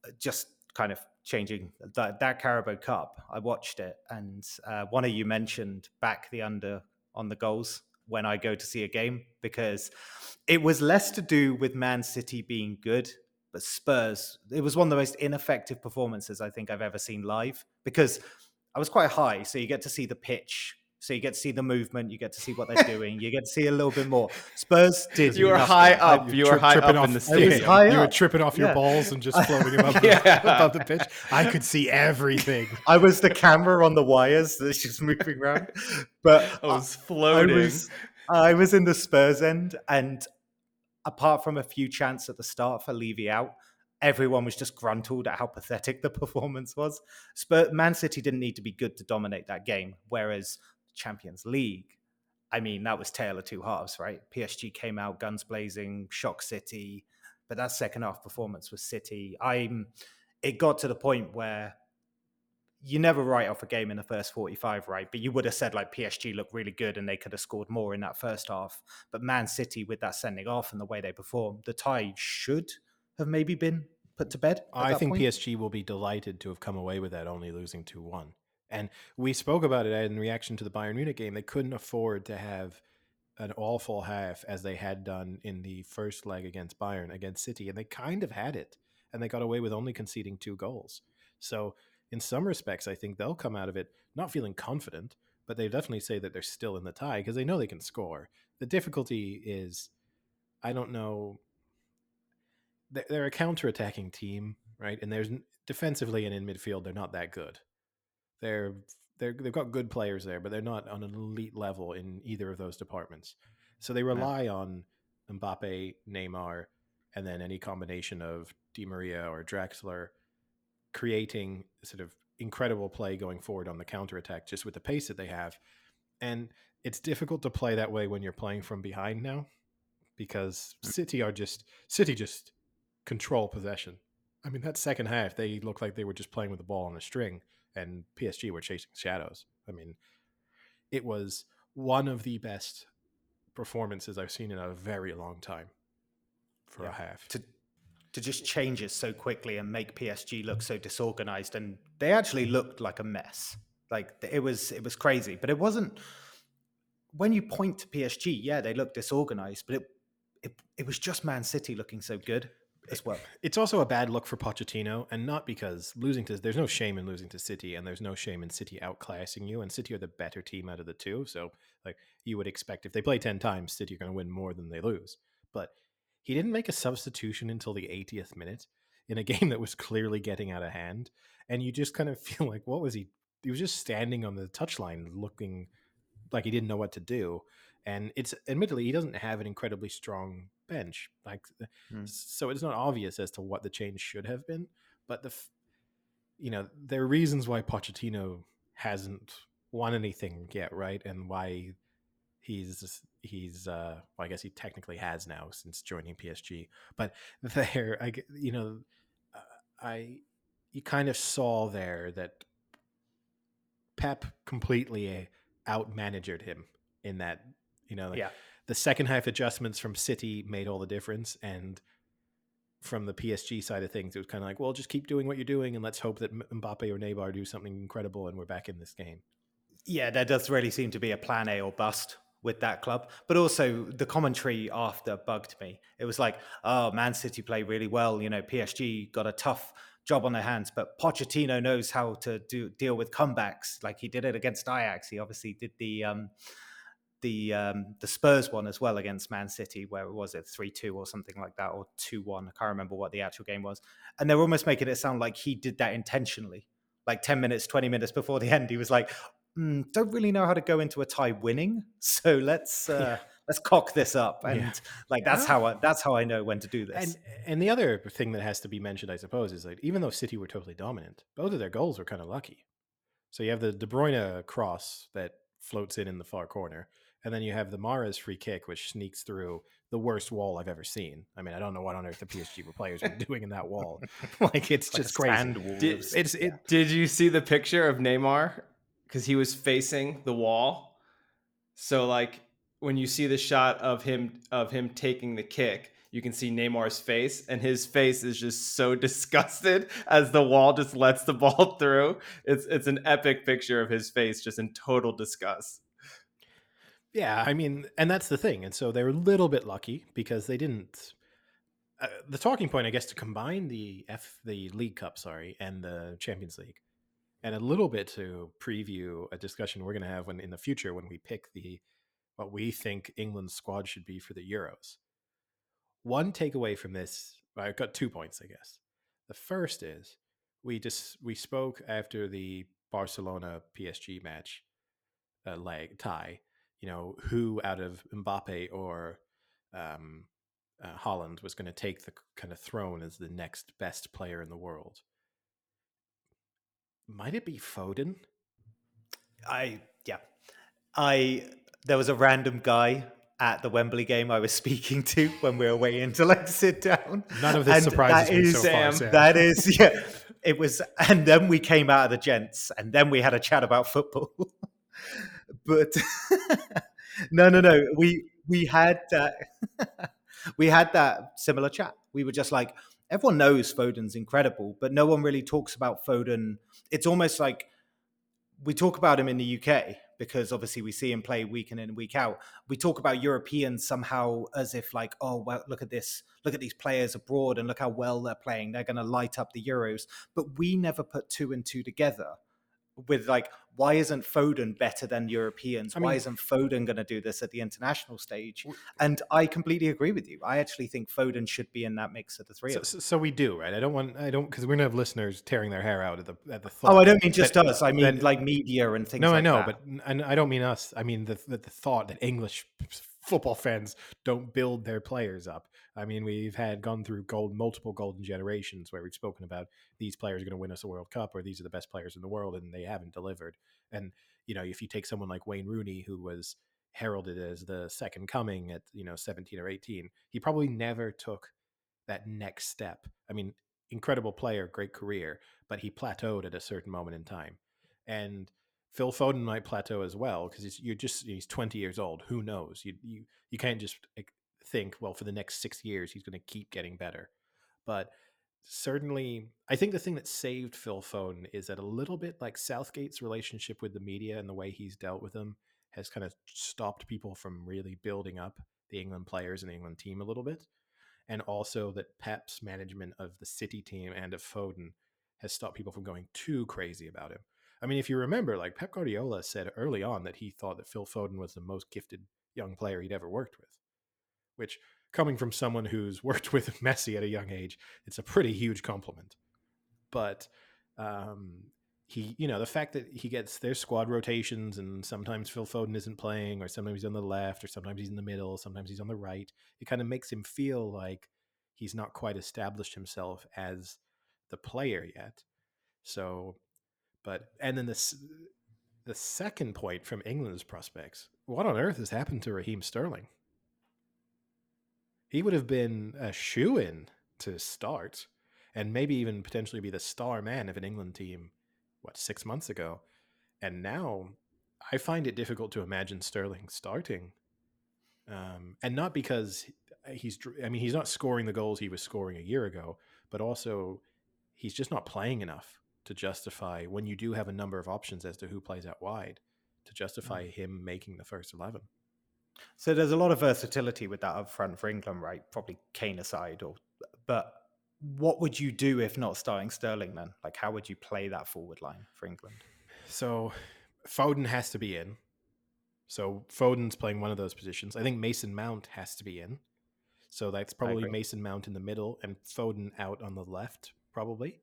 uh, just kind of changing that, that Carabao Cup. I watched it, and uh, one of you mentioned back the under on the goals when I go to see a game because it was less to do with Man City being good, but Spurs. It was one of the most ineffective performances I think I've ever seen live because I was quite high, so you get to see the pitch. So you get to see the movement, you get to see what they're doing, you get to see a little bit more. Spurs did. You were nothing. high I- up. You were Tri- high tripping up in the off- stadium. high You were tripping off your Yeah. balls and just floating above, Yeah. the, above the pitch. I could see everything. I was the camera on the wires that's just moving around. But I was I floating. was I was in the Spurs end, and apart from a few chants at the start for Levy out, everyone was just gruntled at how pathetic the performance was. Spurs, Man City didn't need to be good to dominate that game, whereas Champions League, I mean, that was tale of two halves, right? PSG came out guns blazing, shock City, but that second half performance was City. I'm. It got to the point where you never write off a game in the first 45, right? But you would have said like PSG looked really good and they could have scored more in that first half. But Man City, with that sending off and the way they performed, the tie should have maybe been put to bed. I think point. PSG will be delighted to have come away with that, only losing 2 1. And we spoke about it in reaction to the Bayern Munich game. They couldn't afford to have an awful half as they had done in the first leg against Bayern, against City. And they kind of had it. And they got away with only conceding two goals. So, in some respects, I think they'll come out of it not feeling confident, but they definitely say that they're still in the tie because they know they can score. The difficulty is, I don't know they're, a counter-attacking team, right? And there's defensively and in midfield, they're not that good. They're they're they've got good players there, but they're not on an elite level in either of those departments. So they rely on Mbappe, Neymar, and then any combination of Di Maria or Draxler creating sort of incredible play going forward on the counter attack, just with the pace that they have. And it's difficult to play that way when you're playing from behind now because mm. City are just City just control possession. I mean, that second half, they looked like they were just playing with the ball on a string, and PSG were chasing shadows. I mean, it was one of the best performances I've seen in a very long time for a half. to to just change it so quickly and make PSG look so disorganized and they actually looked like a mess like it was it was crazy but it wasn't when you point to PSG yeah they look disorganized but it it, it was just Man City looking so good as well It's also a bad look for Pochettino, and not because losing to there's no shame in losing to City, and there's no shame in City outclassing you, and City are the better team out of the two. So, like you would expect, if they play ten times, City are going to win more than they lose. But he didn't make a substitution until the 80th minute in a game that was clearly getting out of hand, and you just kind of feel like, what was he? He was just standing on the touchline, looking like he didn't know what to do. And it's admittedly he doesn't have an incredibly strong bench, like Hmm. so it's not obvious as to what the change should have been. But the, f- you know, there are reasons why Pochettino hasn't won anything yet, right? And why he's he's uh well, I guess he technically has now since joining PSG. But there, I you know, uh, I you kind of saw there that Pep completely out managered him in that you know like, yeah the second half adjustments from City made all the difference and from the PSG side of things it was kind of like well just keep doing what you're doing and let's hope that Mbappe or Neymar do something incredible and we're back in this game. yeah, there does really seem to be a plan A or bust with that club. But also the commentary after bugged me. It was like, oh, Man City play really well. You know, PSG got a tough job on their hands, but Pochettino knows how to do deal with comebacks. Like he did it against Ajax. He obviously did the um, the um, the Spurs one as well against Man City, where it was it three two or something like that, or two one. I can't remember what the actual game was. And they're almost making it sound like he did that intentionally. Like ten minutes, twenty minutes before the end, he was like, mm, "Don't really know how to go into a tie winning, so let's uh, let's cock this up." And Yeah. like that's Yeah. how I, that's how I know when to do this. And and the other thing that has to be mentioned, I suppose, is like even though City were totally dominant, both of their goals were kind of lucky. So you have the De Bruyne cross that floats in in the far corner. And then you have the Mahrez's free kick, which sneaks through the worst wall I've ever seen. I mean, I don't know what on earth the PSG players are doing in that wall. like it's Like a just crazy. Did- It's it, Did you see the picture of Neymar? Because he was facing the wall. So like when you see the shot of him of him taking the kick, you can see Neymar's face, and his face is just so disgusted as the wall just lets the ball through. It's it's an epic picture of his face just in total disgust. Yeah, I mean, and that's the thing. And so they were a little bit lucky because they didn't. Uh, the talking point, I guess, to combine the F, the League Cup, sorry, and the Champions League, and a little bit to preview a discussion we're going to have when in the future when we pick the what we think England's squad should be for the Euros. One takeaway from this, I've got two points, I guess. The first is we just we spoke after the Barcelona PSG match, uh, leg tie you know, who out of Mbappe or um, uh, Haaland was going to take the kind of throne as the next best player in the world. Might it be Foden? I yeah, I there was a random guy at the Wembley game I was speaking to when we were waiting to like sit down. None of this And surprises me is- so far, Sam. That is yeah. It was, and then we came out of the gents, and then we had a chat about football. but no, no, no. We we had that. Uh, we had that similar chat. We were just like, everyone knows Foden's incredible, but no one really talks about Foden. It's almost like we talk about him in the UK because obviously we see him play week in and week out. We talk about Europeans somehow as if like, oh well, look at this, look at these players abroad and look how well they're playing. They're going to light up the Euros. But we never put two and two together with like, why isn't Foden better than Europeans? I why isn't Foden going to do this at the international stage? And I completely agree with you. I actually think Foden should be in that mix of the three So, of them. so, so we do, right? I don't want, I don't, because we're gonna have listeners tearing their hair out at the at the thought. Oh, I don't mean just that- us. I mean that- like media and things no, like I know, that. but and I don't mean us. I mean the, the the thought that English football fans don't build their players up. I mean, we've had gone through gold multiple golden generations where we've spoken about these players are going to win us a World Cup or these are the best players in the world, and they haven't delivered. And you know, if you take someone like Wayne Rooney, who was heralded as the second coming at you know 17 or 18, he probably never took that next step. I mean, incredible player, great career, but he plateaued at a certain moment in time. And Phil Foden might plateau as well because you're just he's 20 years old. Who knows? You you you can't just think well for the next six years he's going to keep getting better. But certainly, I think the thing that saved Phil Foden is that a little bit like Southgate's relationship with the media and the way he's dealt with them has kind of stopped people from really building up the England players and the England team a little bit. And also that Pep's management of the City team and of Foden has stopped people from going too crazy about him. I mean, if you remember, like Pep Guardiola said early on that he thought that Phil Foden was the most gifted young player he'd ever worked with, which, coming from someone who's worked with Messi at a young age, it's a pretty huge compliment. But um, he, you know, the fact that he gets their squad rotations and sometimes Phil Foden isn't playing, or sometimes he's on the left, or sometimes he's in the middle, sometimes he's on the right, it kind of makes him feel like he's not quite established himself as the player yet. So, but and then this the second point from England's prospects. What on earth has happened to Raheem Sterling? He would have been a shoe in to start and maybe even potentially be the star man of an England team, what, six months ago. And now I find it difficult to imagine Sterling starting. Um, and not because he's, I mean, he's not scoring the goals he was scoring a year ago, but also he's just not playing enough to justify when you do have a number of options as to who plays out wide to justify mm. him making the first 11. So there's a lot of versatility with that up front for England, right? Probably Kane aside, or but what would you do if not starting Sterling then? Like how would you play that forward line for England? So Foden has to be in. So Foden's playing one of those positions. I think Mason Mount has to be in. So that's probably. Mason Mount in the middle and Foden out on the left, probably.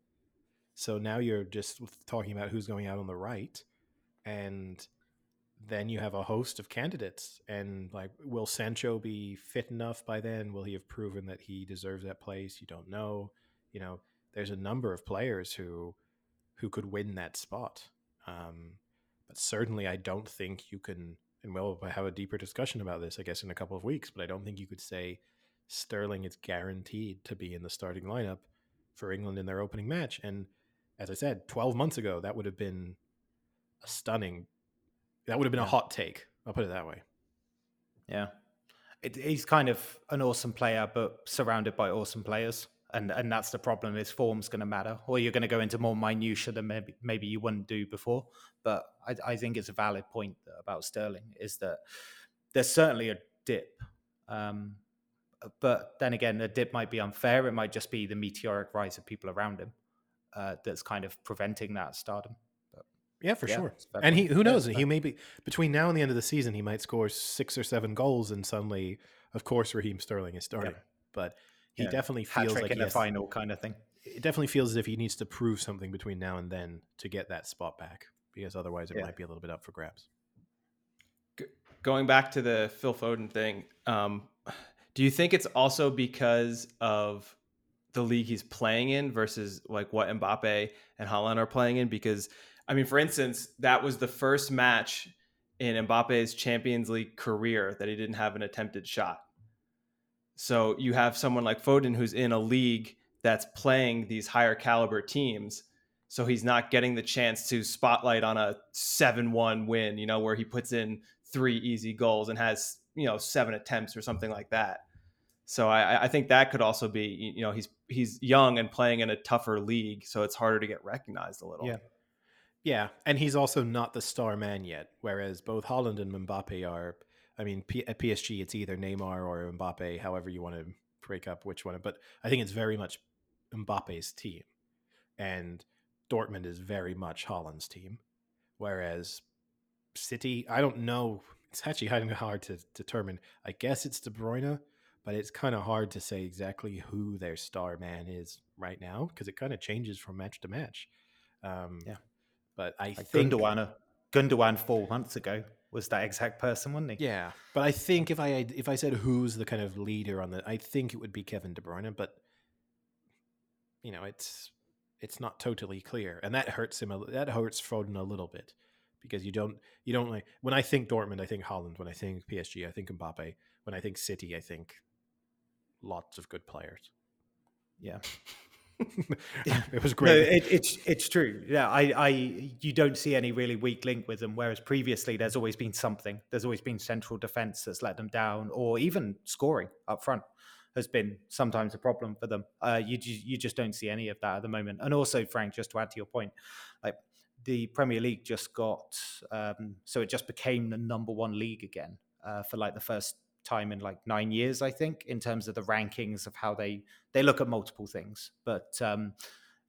So now you're just talking about who's going out on the right. And then you have a host of candidates. And like, will Sancho be fit enough by then? Will he have proven that he deserves that place? You don't know. You know, there's a number of players who who could win that spot. Um, But certainly, I don't think you can. And we'll have a deeper discussion about this, I guess, in a couple of weeks. But I don't think you could say Sterling is guaranteed to be in the starting lineup for England in their opening match. And as I said, 12 months ago, that would have been a stunning, that would have been a hot take. I'll put it that way. Yeah. It, he's kind of an awesome player, but surrounded by awesome players. And and that's the problem is form's going to matter, or you're going to go into more minutia than maybe maybe you wouldn't do before. But I, I think it's a valid point about Sterling is that there's certainly a dip, um, but then again, the dip might be unfair. It might just be the meteoric rise of people around him uh, that's kind of preventing that stardom. But, yeah, for yeah, sure. And he, who knows? Yeah, he may be between now and the end of the season, he might score six or seven goals, and suddenly, of course, Raheem Sterling is starting. Yeah. But he definitely feels like in the final kind of thing. It definitely feels as if he needs to prove something between now and then to get that spot back, because otherwise, it might be a little bit up for grabs. Going back to the Phil Foden thing, um, do you think it's also because of the league he's playing in versus like what Mbappe and Haaland are playing in? Because I mean, for instance, that was the first match in Mbappe's Champions League career that he didn't have an attempted shot. So you have someone like Foden who's in a league that's playing these higher caliber teams. So he's not getting the chance to spotlight on a 7 1 win, you know, where he puts in three easy goals and has you know seven attempts or something like that. So I, I think that could also be you know he's he's young and playing in a tougher league, so it's harder to get recognized a little. Yeah, yeah, and he's also not the star man yet. Whereas both Haaland and Mbappe are. I mean, P- at PSG, it's either Neymar or Mbappe, however you want to break up which one. But I think it's very much Mbappe's team, and Dortmund is very much Haaland's team. Whereas City, I don't know it's actually hard to determine. I guess it's De Bruyne, but it's kind of hard to say exactly who their star man is right now because it kind of changes from match to match. Um, yeah, but I like think Gundogan, Gundogan four months ago was that exact person, wasn't he? Yeah, but I think if I if I said who's the kind of leader on the, I think it would be Kevin De Bruyne, but you know, it's it's not totally clear, and that hurts him. A, that hurts Foden a little bit because you don't you don't like when I think Dortmund, I think Haaland. When I think PSG, I think Mbappe. When I think City, I think lots of good players. Yeah. it was great. No, it, it's it's true. Yeah, I, I you don't see any really weak link with them. Whereas previously, there's always been something. There's always been central defense that's let them down, or even scoring up front has been sometimes a problem for them. Uh, you you just don't see any of that at the moment. And also, Frank, just to add to your point, like the Premier League just got um, so it just became the number one league again uh, for like the first time in like nine years, I think, in terms of the rankings of how they they look at multiple things. But um,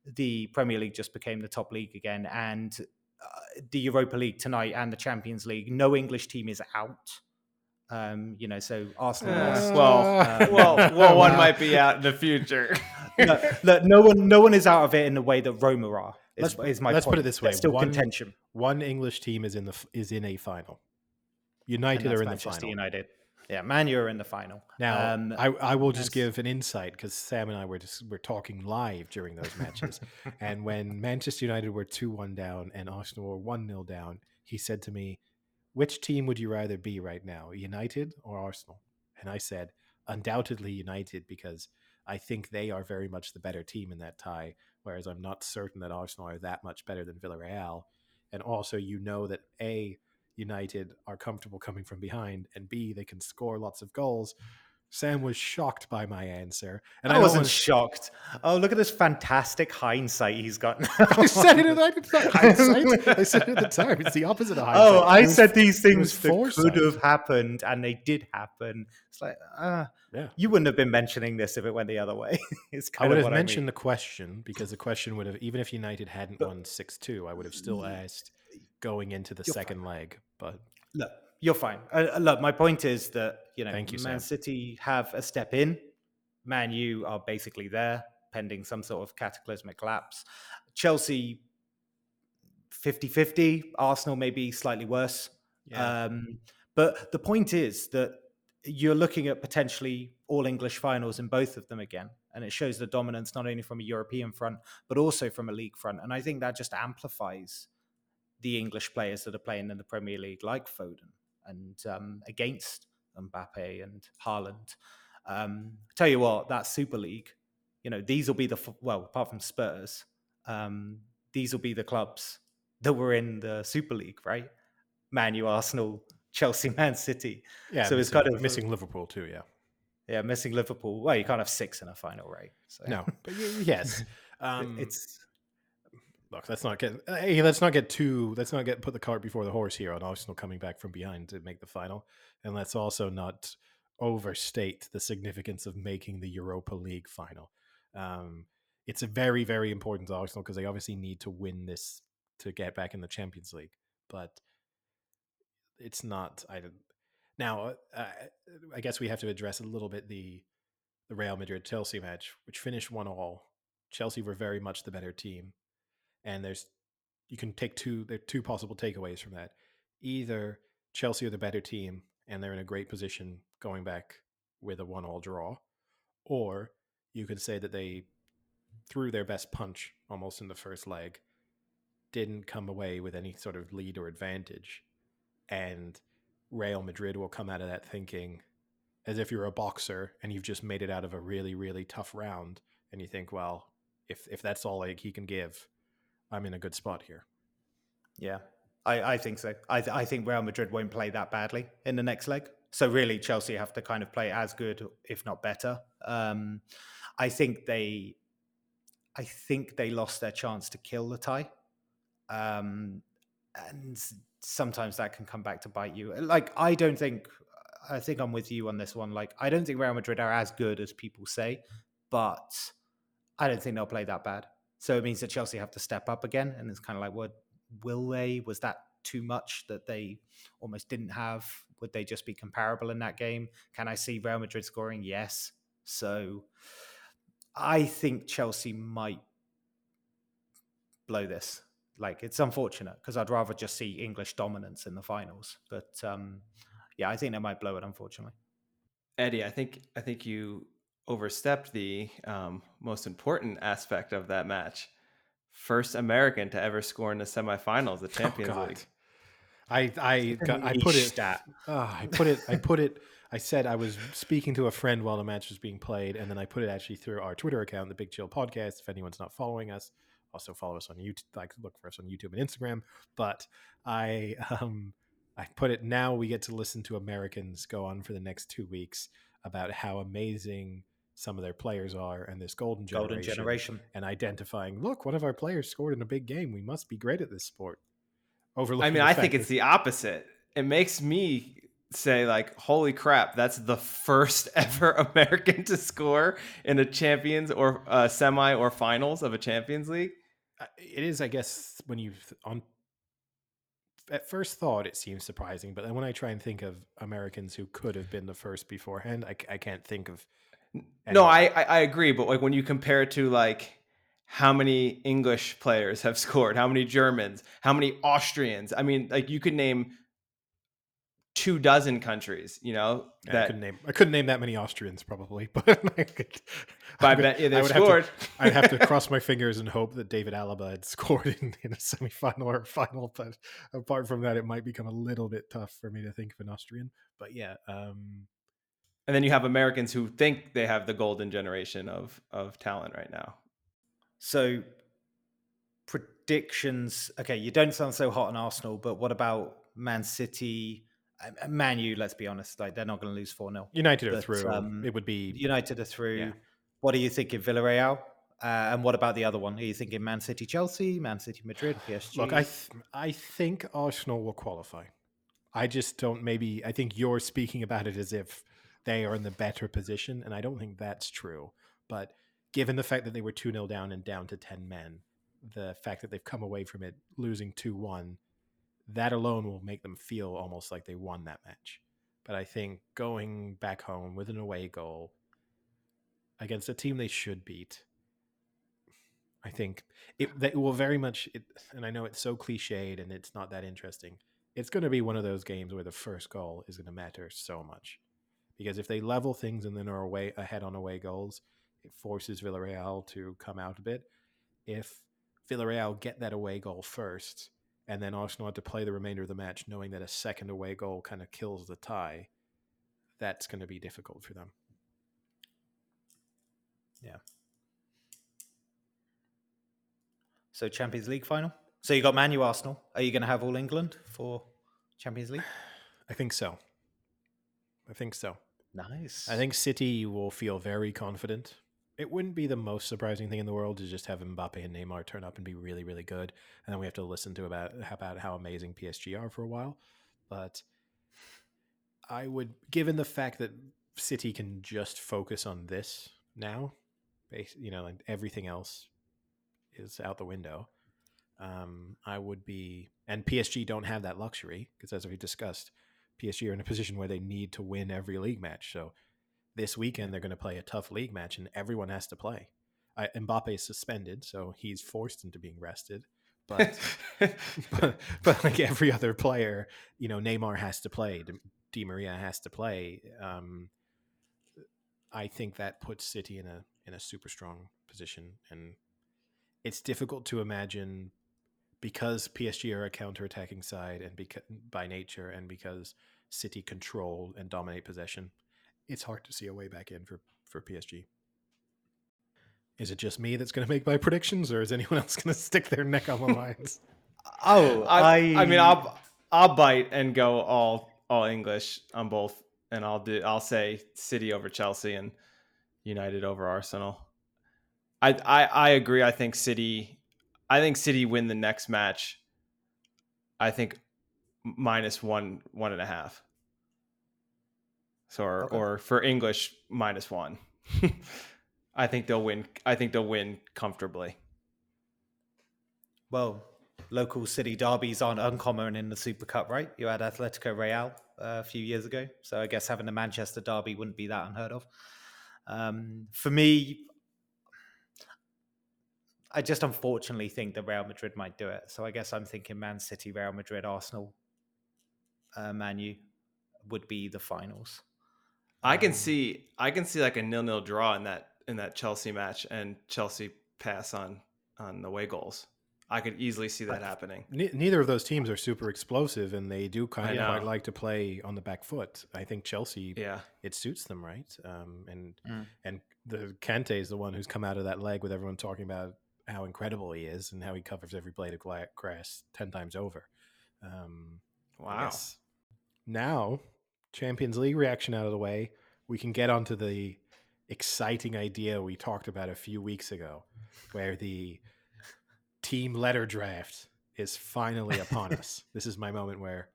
the Premier League just became the top league again, and uh, the Europa League tonight and the Champions League. No English team is out. Um, you know, so Arsenal uh, lost. Well, um, well, well, one might be out in the future. no, look, no one, no one is out of it in the way that Roma are. Is, let's, is my let's point. put it this way: still one, contention. One English team is in the is in a final. United are in the final. United. Yeah, Man U are in the final. Now, um, I, I will just give an insight because Sam and I were just were talking live during those matches, and when Manchester United were two one down and Arsenal were one 0 down, he said to me, "Which team would you rather be right now, United or Arsenal?" And I said, "Undoubtedly United because I think they are very much the better team in that tie." whereas I'm not certain that Arsenal are that much better than Villarreal. And also, you know that A, United are comfortable coming from behind, and B, they can score lots of goals. Sam was shocked by my answer, and I, I wasn't shocked. Oh, look at this fantastic hindsight he's got. I said it at hindsight. I said it at the time. It's the opposite of hindsight. Oh, I was, said these things that could have happened, and they did happen. It's like, ah, uh, yeah. You wouldn't have been mentioning this if it went the other way. it's I would have mentioned I mean. the question because the question would have, even if United hadn't but, won six two, I would have still asked going into the second fine. leg. But look, you're fine. Uh, look, my point is that you know, Thank you, Man Sam. City have a step in. Man U are basically there, pending some sort of cataclysmic collapse. Chelsea 50-50. Arsenal maybe slightly worse. Yeah. Um, but the point is that you're looking at potentially all English finals in both of them again. And it shows the dominance not only from a European front, but also from a league front. And I think that just amplifies the English players that are playing in the Premier League, like Foden, and um, against Mbappe and Haaland. Um, tell you what, that Super League, you know, these will be the well, apart from Spurs, um, these will be the clubs that were in the Super League, right? Man U, Arsenal, Chelsea, Man City. Yeah. So it's kind of missing Liverpool too. Yeah. Yeah, missing Liverpool. Well, you can't have six in a final, right? So No, but yes. Um, it's look. Let's not get. Hey, let's not get too. Let's not get put the cart before the horse here on Arsenal coming back from behind to make the final, and let's also not overstate the significance of making the Europa League final. Um, it's a very, very important to Arsenal because they obviously need to win this to get back in the Champions League, but it's not. I. Now, uh, I guess we have to address a little bit the the Real Madrid Chelsea match, which finished one all. Chelsea were very much the better team, and there's you can take two there are two possible takeaways from that. Either Chelsea are the better team and they're in a great position going back with a one all draw, or you could say that they threw their best punch almost in the first leg, didn't come away with any sort of lead or advantage, and Real Madrid will come out of that thinking as if you're a boxer and you've just made it out of a really really tough round and you think well if if that's all like he can give i'm in a good spot here yeah, I, I think so. I, th- I think Real Madrid won't play that badly in the next leg. So really, Chelsea have to kind of play as good, if not better. Um, I think they, I think they lost their chance to kill the tie, um, and sometimes that can come back to bite you. Like I don't think, I think I'm with you on this one. Like I don't think Real Madrid are as good as people say, but I don't think they'll play that bad. So it means that Chelsea have to step up again, and it's kind of like, what will they? Was that too much that they almost didn't have? Would they just be comparable in that game? Can I see Real Madrid scoring? Yes. So I think Chelsea might blow this. Like it's unfortunate because I'd rather just see English dominance in the finals. But um, yeah, I think they might blow it. Unfortunately, Eddie, I think I think you overstepped the um, most important aspect of that match. First American to ever score in the semifinals, the Champions Oh, God. League. I I got, I put it stat. Ah, I put it I put it I said I was speaking to a friend while the match was being played, and then I put it actually through our Twitter account, the Big Chill Podcast. If anyone's not following us, also follow us on YouTube. Like look for us on YouTube and Instagram. But I um I put it now. We get to listen to Americans go on for the next two weeks about how amazing some of their players are and this golden generation, Golden generation. and identifying. Look, one of our players scored in a big game. We must be great at this sport. I mean, I think it's the opposite. It makes me say like, "Holy crap, that's the first ever American to score in a Champions or uh, semi or finals of a Champions League." Uh, it is i guess when you on at first thought it seems surprising but then when i try and think of americans who could have been the first beforehand I can't think of No. I, I I agree, but like when you compare it to like how many English players have scored, how many Germans, how many Austrians, I mean, like you could name two dozen countries, you know, Yeah, I couldn't name I couldn't name that many Austrians probably, but I could. I bet I they would have to- scored. I'd have to cross my fingers and hope that David Alaba had scored in, in a semifinal or a final. But apart from that, it might become a little bit tough for me to think of an Austrian. But yeah, um, And then you have Americans who think they have the golden generation of of talent right now. So predictions. Okay, you don't sound so hot on Arsenal, but what about Man City? Uh, Man U, let's be honest, like they're not going to lose 4 0. United are through. um, it would be United are through. Yeah. What are you thinking, Villarreal? Uh, and what about the other one? Are you thinking Man City, Chelsea, Man City, Madrid, PSG? Look, I th- I think Arsenal will qualify. I just don't. Maybe I think you're speaking about it as if they are in the better position, and I don't think that's true. But given the fact that they were two 0 down and down to ten men, the fact that they've come away from it losing two one, that alone will make them feel almost like they won that match. But I think going back home with an away goal against a team they should beat, I think it that will very much. It, and I know it's so cliched and it's not that interesting. It's going to be one of those games where the first goal is going to matter so much, because if they level things and then are away ahead on away goals, it forces Villarreal to come out a bit. If Villarreal get that away goal first, and then Arsenal had to play the remainder of the match knowing that a second away goal kind of kills the tie, that's going to be difficult for them. Yeah. So Champions League final. So you got Man U Arsenal. Are you going to have all England for Champions League? I think so. I think so. Nice. I think City will feel very confident. It wouldn't be the most surprising thing in the world to just have Mbappe and Neymar turn up and be really, really good, and then we have to listen to about about how amazing PSG are for a while. But I would, given the fact that City can just focus on this now, you know, and everything else is out the window. Um, I would be, and PSG don't have that luxury because, as we discussed, PSG are in a position where they need to win every league match. So this weekend they're going to play a tough league match, and everyone has to play. I, Mbappe is suspended, so he's forced into being rested. But, but, but like every other player, you know, Neymar has to play. Di, Maria has to play. Um, I think that puts City in a in a super strong position, and it's difficult to imagine because PSG are a counter-attacking side and because by nature and because City control and dominate possession, it's hard to see a way back in for for PSG. Is it just me that's going to make my predictions, or is anyone else going to stick their neck on the lines? oh, I, I, I mean, I'll I'll bite and go all all English on both, and I'll do I'll say City over Chelsea and United over Arsenal. I I, I agree. I think City. I think City win the next match. I think minus one one and a half. So or, okay. or for English minus one. I think they'll win. I think they'll win comfortably. Well, local city derbies aren't uncommon in the Super Cup, right? You had Atletico Real uh, a few years ago, so I guess having a Manchester derby wouldn't be that unheard of. Um, for me, I just unfortunately think that Real Madrid might do it. So I guess I'm thinking Man City, Real Madrid, Arsenal, uh, Man U would be the finals. I can um, see I can see like a nil nil draw in that in that Chelsea match and Chelsea pass on on the way goals. I could easily see that happening. neither of those teams are super explosive, and they do kind of quite like to play on the back foot. I think Chelsea, yeah, it suits them right. Um, and mm. and the Kante is the one who's come out of that leg with everyone talking about how incredible he is and how he covers every blade of grass ten times over. Um, wow. Now, Champions League reaction out of the way, we can get onto the exciting idea we talked about a few weeks ago, where the team letter draft is finally upon us. This is my moment where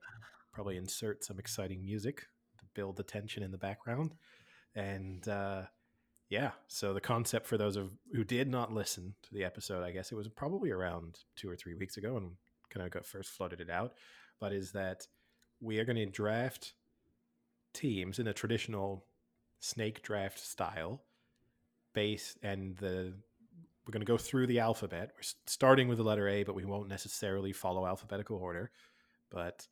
probably insert some exciting music to build the tension in the background. And uh, yeah, so the concept for those of who did not listen to the episode, I guess it was probably around two or three weeks ago, and kind of got first floated it out. But is that we are going to draft teams in a traditional snake draft style base and the we're going to go through the alphabet. We're starting with the letter A, but we won't necessarily follow alphabetical order. But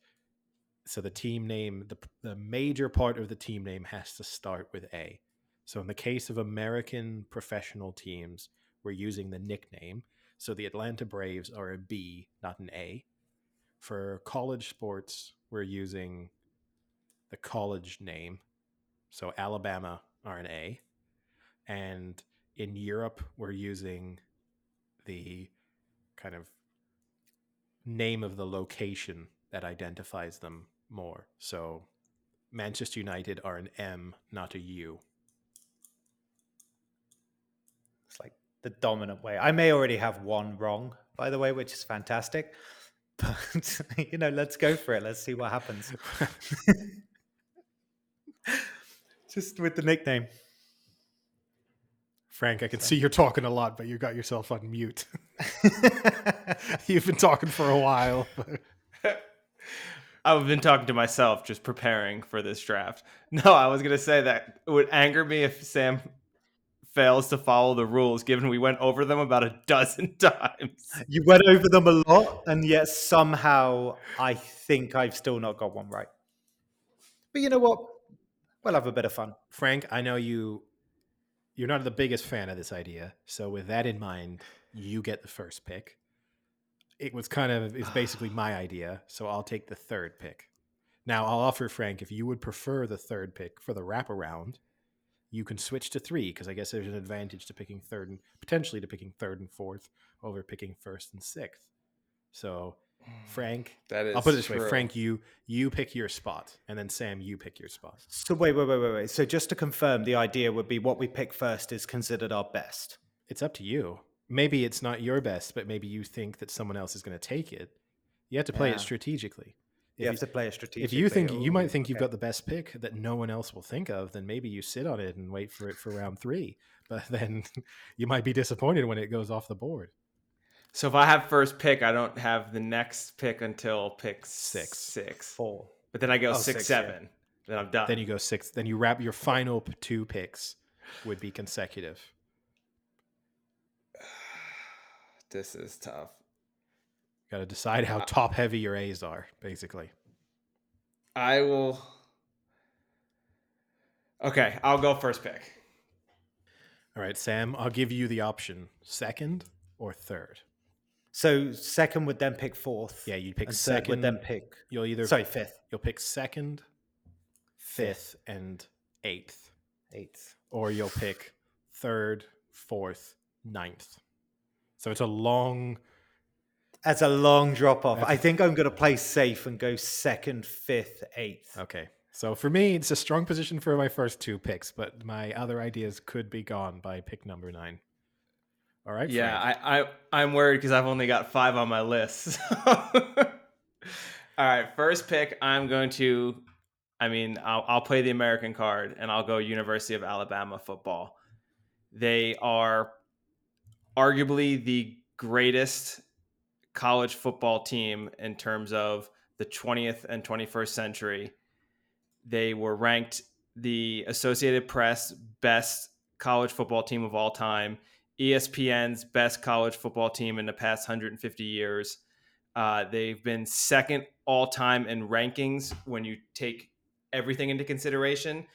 so the team name, the, the major part of the team name has to start with A. So in the case of American professional teams, we're using the nickname. So the Atlanta Braves are a B, not an A. For college sports, we're using the college name. So Alabama are an A. And in Europe, we're using the kind of name of the location that identifies them more. So Manchester United are an M, not a U. It's like the dominant way. I may already have one wrong, by the way, which is fantastic. But you know, let's go for it. Let's see what happens. Just with the nickname. Frank, I can see you're talking a lot, but you got yourself on mute. You've been talking for a while. I've been talking to myself, just preparing for this draft. No, I was gonna say that it would anger me if Sam fails to follow the rules, given we went over them about a dozen times. You went over them a lot, and yet somehow I think I've still not got one right. But you know what? We'll have a bit of fun. Frank, I know you you're not the biggest fan of this idea. So with that in mind, you get the first pick. it was kind of it's basically my idea, so I'll take the third pick. Now I'll offer Frank if you would prefer the third pick for the wraparound, you can switch to three because I guess there's an advantage to picking third and potentially to picking third and fourth over picking first and sixth. So hmm. Frank, That is I'll put it this way. Frank, you you pick your spot, and then Sam, you pick your spot. So wait, wait, wait, wait, wait. So just to confirm, the idea would be what we pick first is considered our best. It's up to you. Maybe it's not your best, but maybe you think that someone else is going to take it. You have to play Yeah. it strategically. You If have to play a strategic. if you think you might think you've got the best pick that no one else will think of, then maybe you sit on it and wait for it for round three. But then you might be disappointed when it goes off the board. So if I have first pick, I don't have the next pick until pick Six. Six. four. But then I go Oh, six, six, yeah. seven. Then I'm done. Then you go six. Then you wrap your final two picks would be consecutive. this is tough. Got to decide how uh, top heavy your A's are, basically. I will. Okay, I'll go first pick. All right, Sam, I'll give you the option second or third. So second would then pick fourth. Yeah, you'd pick and second. would then pick. You'll either Sorry, fifth, you'll pick second, fifth, and eighth, eighth. or you'll pick third, fourth, ninth. So it's a long. That's a long drop off. I think I'm going to play safe and go second, fifth, eighth. Okay, so for me, it's a strong position for my first two picks, but my other ideas could be gone by pick number nine. All right. Yeah, Frank. I, I I'm worried because I've only got five on my list. All right, first pick. I'm going to. I mean, I'll, I'll play the American card and I'll go University of Alabama football. They are arguably the greatest college football team in terms of the 20th and 21st century. They were ranked the Associated Press best college football team of all time, ESPN's best college football team in the past 150 years. Uh, they've been second all time in rankings when you take everything into consideration.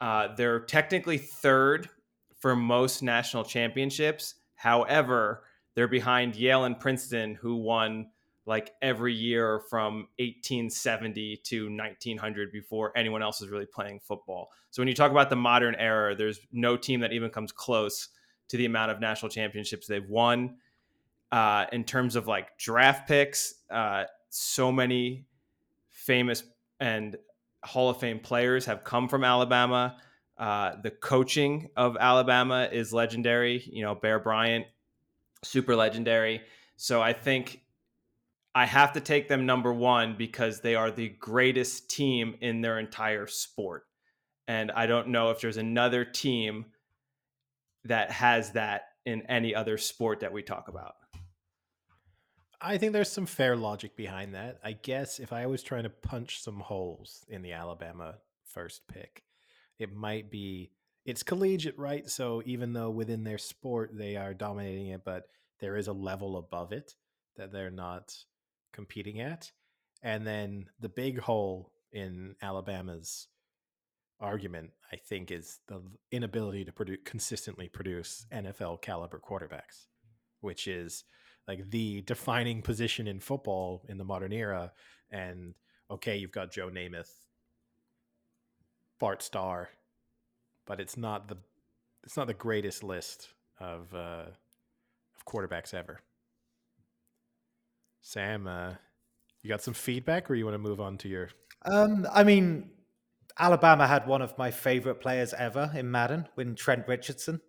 Uh, they're technically third for most national championships. However, they're behind Yale and Princeton, who won like every year from 1870 to 1900 before anyone else was really playing football. So when you talk about the modern era, there's no team that even comes close to the amount of national championships they've won. Uh, in terms of like draft picks, uh, so many famous and Hall of Fame players have come from Alabama. Uh, the coaching of Alabama is legendary. You know, Bear Bryant, super legendary. So I think I have to take them number one because they are the greatest team in their entire sport. And I don't know if there's another team that has that in any other sport that we talk about. I think there's some fair logic behind that. I guess if I was trying to punch some holes in the Alabama first pick, it might be it's collegiate, right? So even though within their sport they are dominating it, but there is a level above it that they're not competing at. And then the big hole in Alabama's argument, I think, is the inability to produce consistently produce NFL caliber quarterbacks, which is like the defining position in football in the modern era. And okay, you've got Joe Namath, Bart Starr, but it's not the it's not the greatest list of uh, of quarterbacks ever. Sam, uh, you got some feedback, or you want to move on to your? Um, I mean, Alabama had one of my favorite players ever in Madden, when Trent Richardson.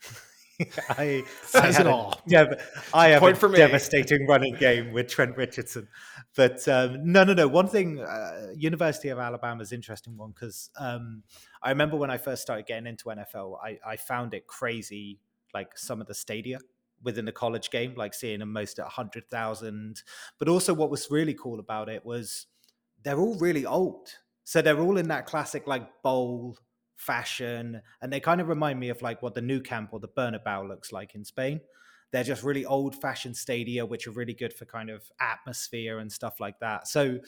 I, I had it all. dev- I have Point a devastating running game with Trent Richardson. But um, no, no, no. One thing, uh, University of Alabama is interesting one because um, I remember when I first started getting into NFL, I, I found it crazy, like some of the stadia within the college game, like seeing them most at 100,000. But also, what was really cool about it was they're all really old. So they're all in that classic, like, bowl fashion. And they kind of remind me of like what the Nou Camp or the Bernabeu looks like in Spain. They're just really old fashioned stadia, which are really good for kind of atmosphere and stuff like that. So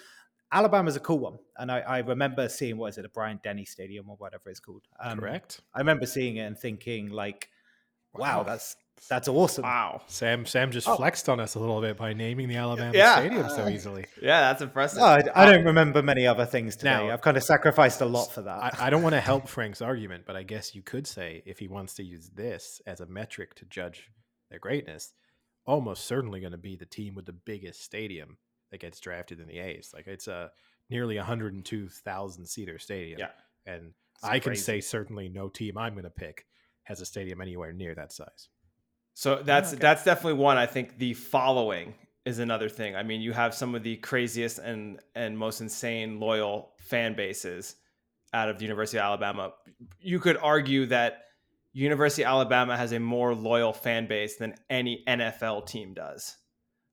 Alabama's a cool one. And I, I remember seeing, what is it, the Bryant-Denny Stadium or whatever it's called. Um, Correct. I remember seeing it and thinking, like, wow, Wow. that's That's awesome. Wow. Sam Sam just Oh. flexed on us a little bit by naming the Alabama Yeah. Stadium so uh, easily. Yeah, that's impressive. No, I, I don't remember many other things today. Now- I've kind of sacrificed a lot for that. I, I don't want to help Frank's argument, but I guess you could say if he wants to use this as a metric to judge their greatness, almost certainly going to be the team with the biggest stadium that gets drafted in the A's. Like it's a nearly 102,000 seater stadium. Yeah. And It's I can say certainly no team I'm going to pick has a stadium anywhere near that size. So oh, that's okay. that's definitely one. I think the following is another thing. I mean, you have some of the craziest and and most insane loyal fan bases out of the University of Alabama. You could argue that University of Alabama has a more loyal fan base than any NFL team does.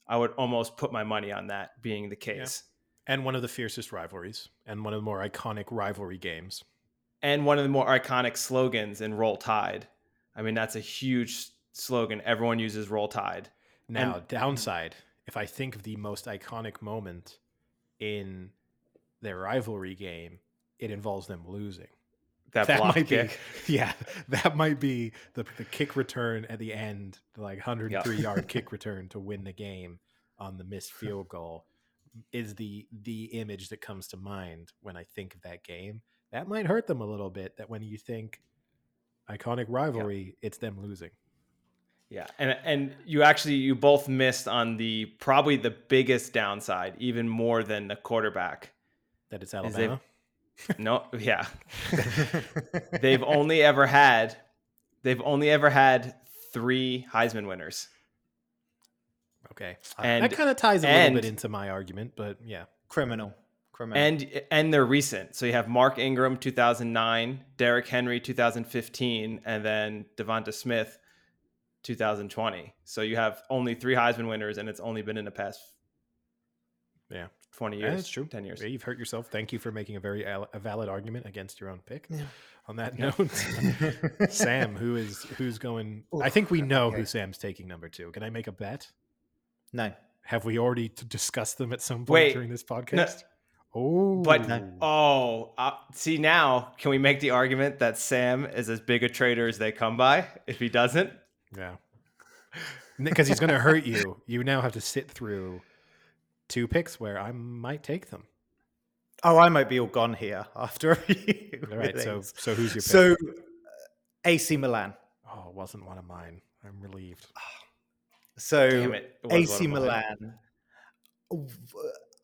I would almost put my money on that being the case. And one of the fiercest rivalries and one of the more iconic rivalry games. And one of the more iconic slogans in Roll Tide. I mean, that's a huge slogan. Everyone uses Roll Tide. Now, And- downside, if I think of the most iconic moment in their rivalry game, it involves them losing. That, That block might kick. be, yeah, that might be the, the kick return at the end, the like 103 yard kick return to win the game on the missed field goal is the the image that comes to mind when I think of that game. That might hurt them a little bit. That when you think iconic rivalry, it's them losing. Yeah, and and you actually you both missed on the probably the biggest downside, even more than the quarterback. That it's Is Alabama. No, yeah, they've only ever had they've only ever had three Heisman winners, Okay, and that kind of ties a and- little bit into my argument, but yeah, criminal. Criminal. and and they're recent. So you have Mark Ingram, two thousand nine, Derrick Henry, two thousand fifteen, and then DeVonta Smith, two thousand twenty. So you have only three Heisman winners, and it's only been in the past yeah, twenty years. that's true. Ten years. Yeah, you've hurt yourself. Thank you for making a very al- a valid argument against your own pick. Yeah. On that note, Sam, who is who's going? I think we know who Sam's taking number two. Can I make a bet? no. Have we already t- discussed them at some point Wait, during this podcast? oh, But No. oh, uh, see now, can we make the argument that Sam is as big a trader as they come by? If he doesn't, yeah, because he's going to hurt you. You now have to sit through two picks where I might take them. Oh, I might be all gone here after. you All right, so so who's your pick? so uh, AC Milan. oh, it wasn't one of mine. I'm relieved. So it, it AC one of mine. Milan.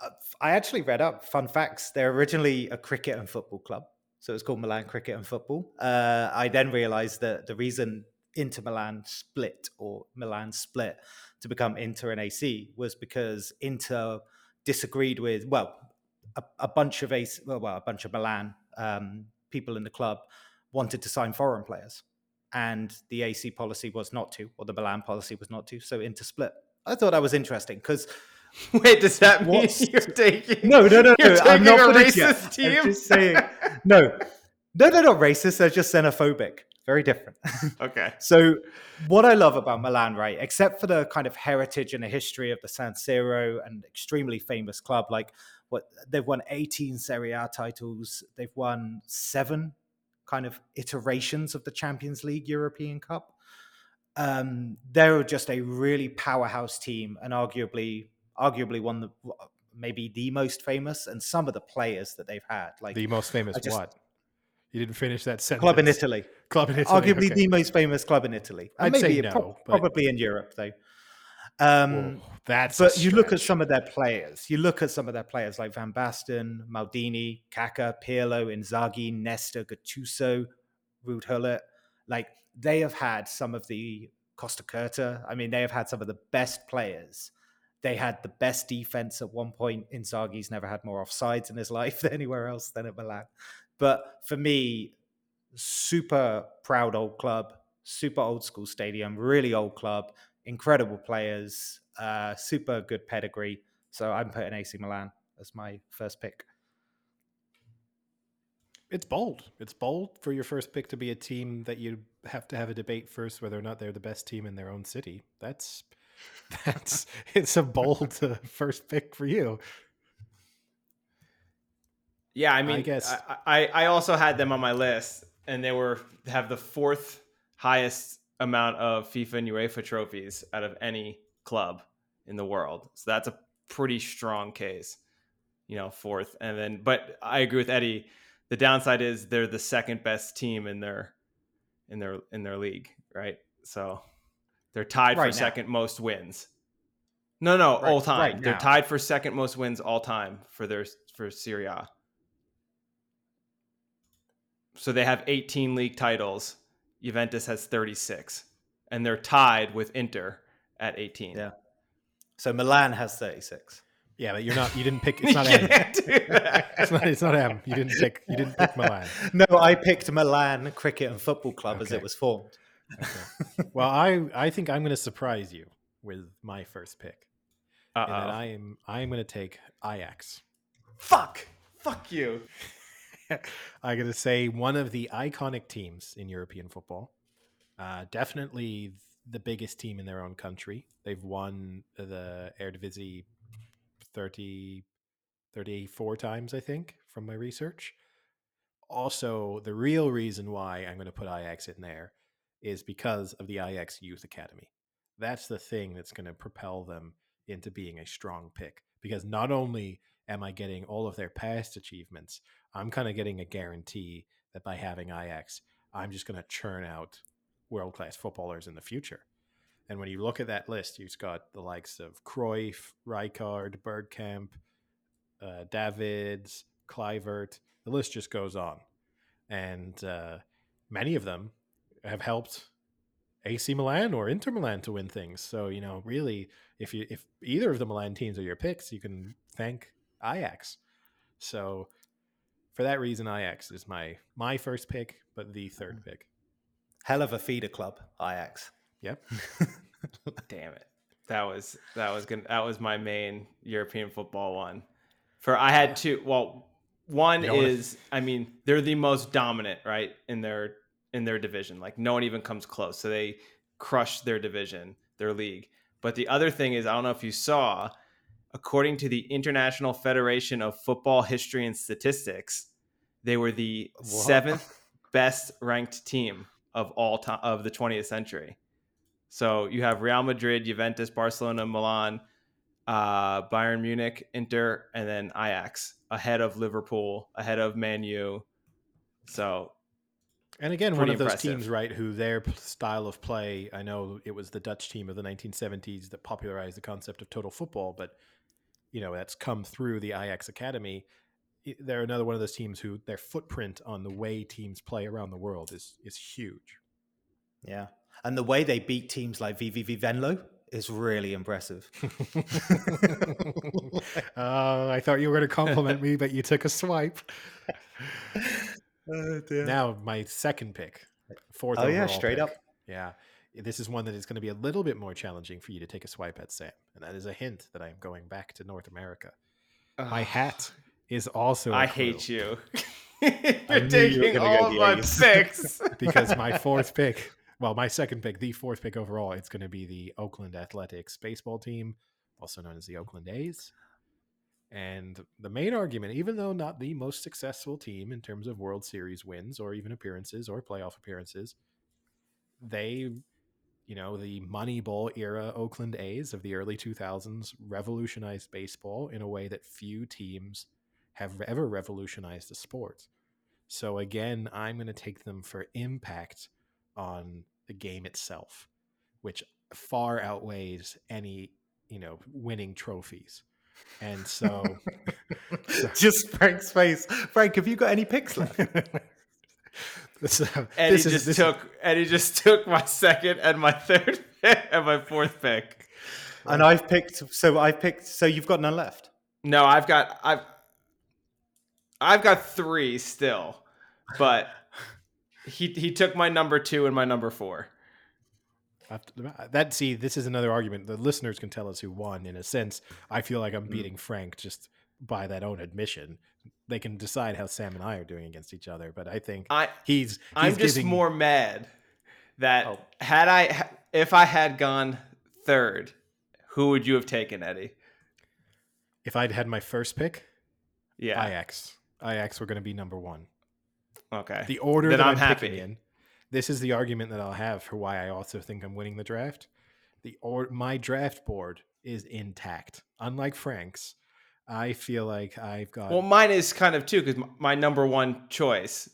uh, I actually read up fun facts. They're originally a cricket and football club, so it's called Milan Cricket and Football. Uh, I then realized that the reason Inter Milan split or Milan split to become Inter and AC was because Inter disagreed with well a, a bunch of AC, well, well a bunch of Milan um, people in the club wanted to sign foreign players and the AC policy was not to, or the Milan policy was not to. So Inter split. I thought that was interesting because Wait, does that mean What's- you're taking? no, no, no, no. I'm not a racist I'm just saying, no, no, they're not racist. They're just xenophobic. Very different. okay. So, what I love about Milan, right, except for the kind of heritage and the history of the San Siro and extremely famous club, like what they've won 18 Serie A titles, they've won seven kind of iterations of the Champions League European Cup. Um, they're just a really powerhouse team and arguably, arguably one of the maybe the most famous and some of the players that they've had, like The most famous just- what? You didn't finish that sentence. club in Italy. Club in Italy. arguably okay. the most famous club in Italy. I'd say no, pro- but- probably in Europe though. Um, Whoa, that's but you look at some of their players. You look at some of their players like Van Basten, Maldini, Kaka, Pirlo, Inzaghi, Nesta, Gattuso, Ruud Gullit. Like they have had some of the Costacurta. I mean, they have had some of the best players. They had the best defense at one point. Inzaghi's never had more offsides in his life than anywhere else than at Milan. But for me, super proud old club, super old school stadium, really old club, incredible players, uh, super good pedigree. So I'm putting AC Milan as my first pick. It's bold. It's bold for your first pick to be a team that you have to have a debate first whether or not they're the best team in their own city. That's that's it's a bold uh, first pick for you. Yeah, I mean, guess- I, I I also had them on my list, and they were have the fourth highest amount of FIFA and UEFA trophies out of any club in the world. So that's a pretty strong case, you know, fourth. And then, but I agree with Eddie. The downside is they're the second best team in their in their in their league, right? So they're tied Right for now. second most wins. No, no, Right- all time. right they're tied for second most wins all time for their for Serie A. So they have 18 league titles. Juventus has 36, and they're tied with Inter at 18. Yeah. So Milan has 36. Yeah, but you're not. You didn't pick. It's not M. can't do that. It's not. It's not M. You didn't pick. You didn't pick Milan. No, I picked Milan Cricket and Football Club as it was formed. Okay. Well, I I think I'm going to surprise you with my first pick, Uh-oh. I am I am going to take Ajax. Fuck. Fuck you. I'm going to say one of the iconic teams in European football. Uh, definitely the biggest team in their own country. They've won the Eredivisie 30, 34 times, I think, from my research. Also, the real reason why I'm going to put Ajax in there is because of the Ajax Youth Academy. That's the thing that's going to propel them into being a strong pick. Because not only am I getting all of their past achievements, I'm kind of getting a guarantee that by having Ajax, I'm just going to churn out world class footballers in the future. And when you look at that list, you've got the likes of Cruyff, Rijkaard, Bergkamp, uh, Davids, Kluivert. The list just goes on. And uh, many of them have helped AC Milan or Inter Milan to win things. So, you know, really, if you if either of the Milan teams are your picks, you can thank Ajax. So for that reason, Ajax is my my first pick, but the third mm-hmm. pick. Hell of a feeder club, Ajax. Yep. Damn it. That was that was gonna that was my main European football one. For I had two. Well, one don't wanna- is I mean they're the most dominant right in their in their division. Like no one even comes close. So they crush their division, their league. But the other thing is I don't know if you saw, according to the International Federation of Football History and Statistics, they were the seventh best ranked team of all time of the 20th century. So you have Real Madrid, Juventus, Barcelona, Milan, uh, Bayern Munich, Inter, and then Ajax ahead of Liverpool, ahead of Man U. So And again, one of those impressive. teams, right, who their style of play, I know it was the Dutch team of the 1970s that popularized the concept of total football, but, you know, that's come through the Ajax Academy. They're another one of those teams who their footprint on the way teams play around the world is is huge. Yeah. And the way they beat teams like VVV Venlo is really impressive. uh, I thought you were going to compliment me, but you took a swipe. Now, my second pick, fourth Oh, yeah, straight pick. up. Yeah. Eh, this is one that is going to be a little bit more challenging for you to take a swipe at, Sam. And that is a hint that I am going back to North America. My hat is also. I clue hate you. You're taking gonna all of my picks. because my fourth pick, well, my second pick, the fourth pick overall, it's going to be the Oakland Athletics baseball team, also known as the Oakland A's. And the main argument, even though not the most successful team in terms of World Series wins or even appearances or playoff appearances, they, you know, the Moneyball era Oakland A's of the early 2000s revolutionized baseball in a way that few teams have ever revolutionized the sport. So again, I'm going to take them for impact on the game itself, which far outweighs any, you know, winning trophies. And so Just Frank's face. Frank, have you got any picks left? Eddie this is- just took Eddie just took my second and my third pick and my fourth pick. and I've picked, so I've picked, so you've got none left. No, I've got I've I've got three still, but he he took my number two and my number four. That see this is another argument the listeners can tell us who won in a sense i feel like i'm Mm. beating frank just by that own admission they can decide how sam and i are doing against each other but i think I he's, he's I'm just giving- more mad that Oh. had I if I had gone third, who would you have taken, Eddie? if i'd had my first pick Yeah. Ajax. Ajax were going to be number one. okay. The order Then that I'm I'm, happy. picking in, this is the argument that I'll have for why I also think I'm winning the draft. The or my draft board is intact, unlike Frank's. I feel like I've got Well, mine is kind of too because my number one choice.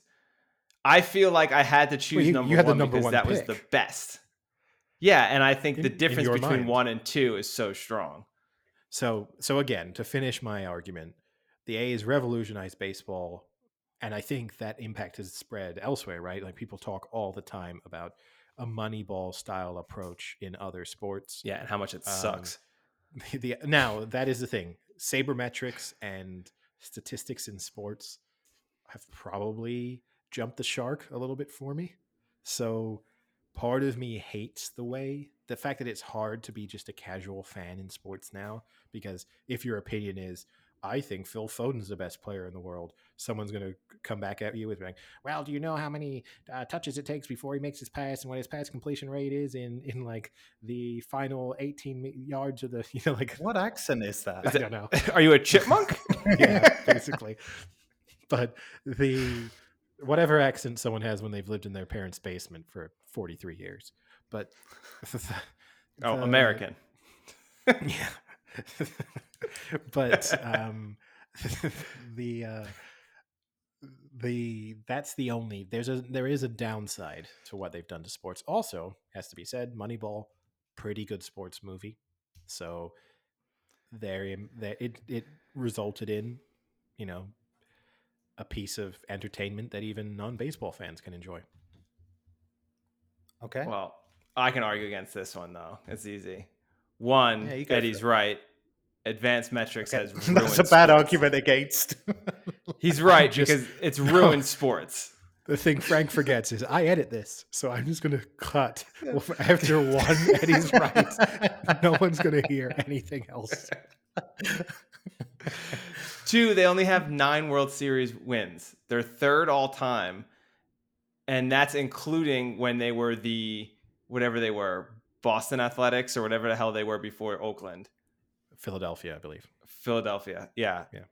I feel like I had to choose you- number you had the one number because one that was the best. Yeah, and I think In- the difference between mind. one and two is so strong. So so again, to finish my argument, the A's revolutionized baseball, and I think that impact has spread elsewhere, right? Like people talk all the time about a Moneyball style approach in other sports. Yeah, and how much it Um, sucks. the now that is the thing. Sabermetrics and statistics in sports have probably jumped the shark a little bit for me. So part of me hates the way the fact that it's hard to be just a casual fan in sports now because if your opinion is I think Phil Foden's the best player in the world. Someone's going to come back at you with like, "Well, do you know how many uh, touches it takes before he makes his pass and what his pass completion rate is in in like the final 18 yards of the you know like What accent is that? I don't know. Are you a chipmunk? yeah, basically. But the whatever accent someone has when they've lived in their parents' basement for 43 years. But oh, the- American. yeah. but um the uh the that's the only there's a there is a downside to what they've done to sports. Also, has to be said, Moneyball, pretty good sports movie. So there there it it resulted in, you know, a piece of entertainment that even non-baseball fans can enjoy. Okay. Well, I can argue against this one though. It's easy. One, Yeah, Eddie's right. Advanced metrics Okay. has ruined That's a bad sports. argument against. He's right Just- because it's No. ruined sports. The thing Frank forgets is I edit this, so I'm just going to cut after one Eddie's right. No one's going to hear anything else. Two, they only have nine World Series wins. They're third all time. And that's including when they were the whatever they were, Boston Athletics or whatever the hell they were before Oakland. Philadelphia, I believe. Philadelphia. Yeah. Yeah.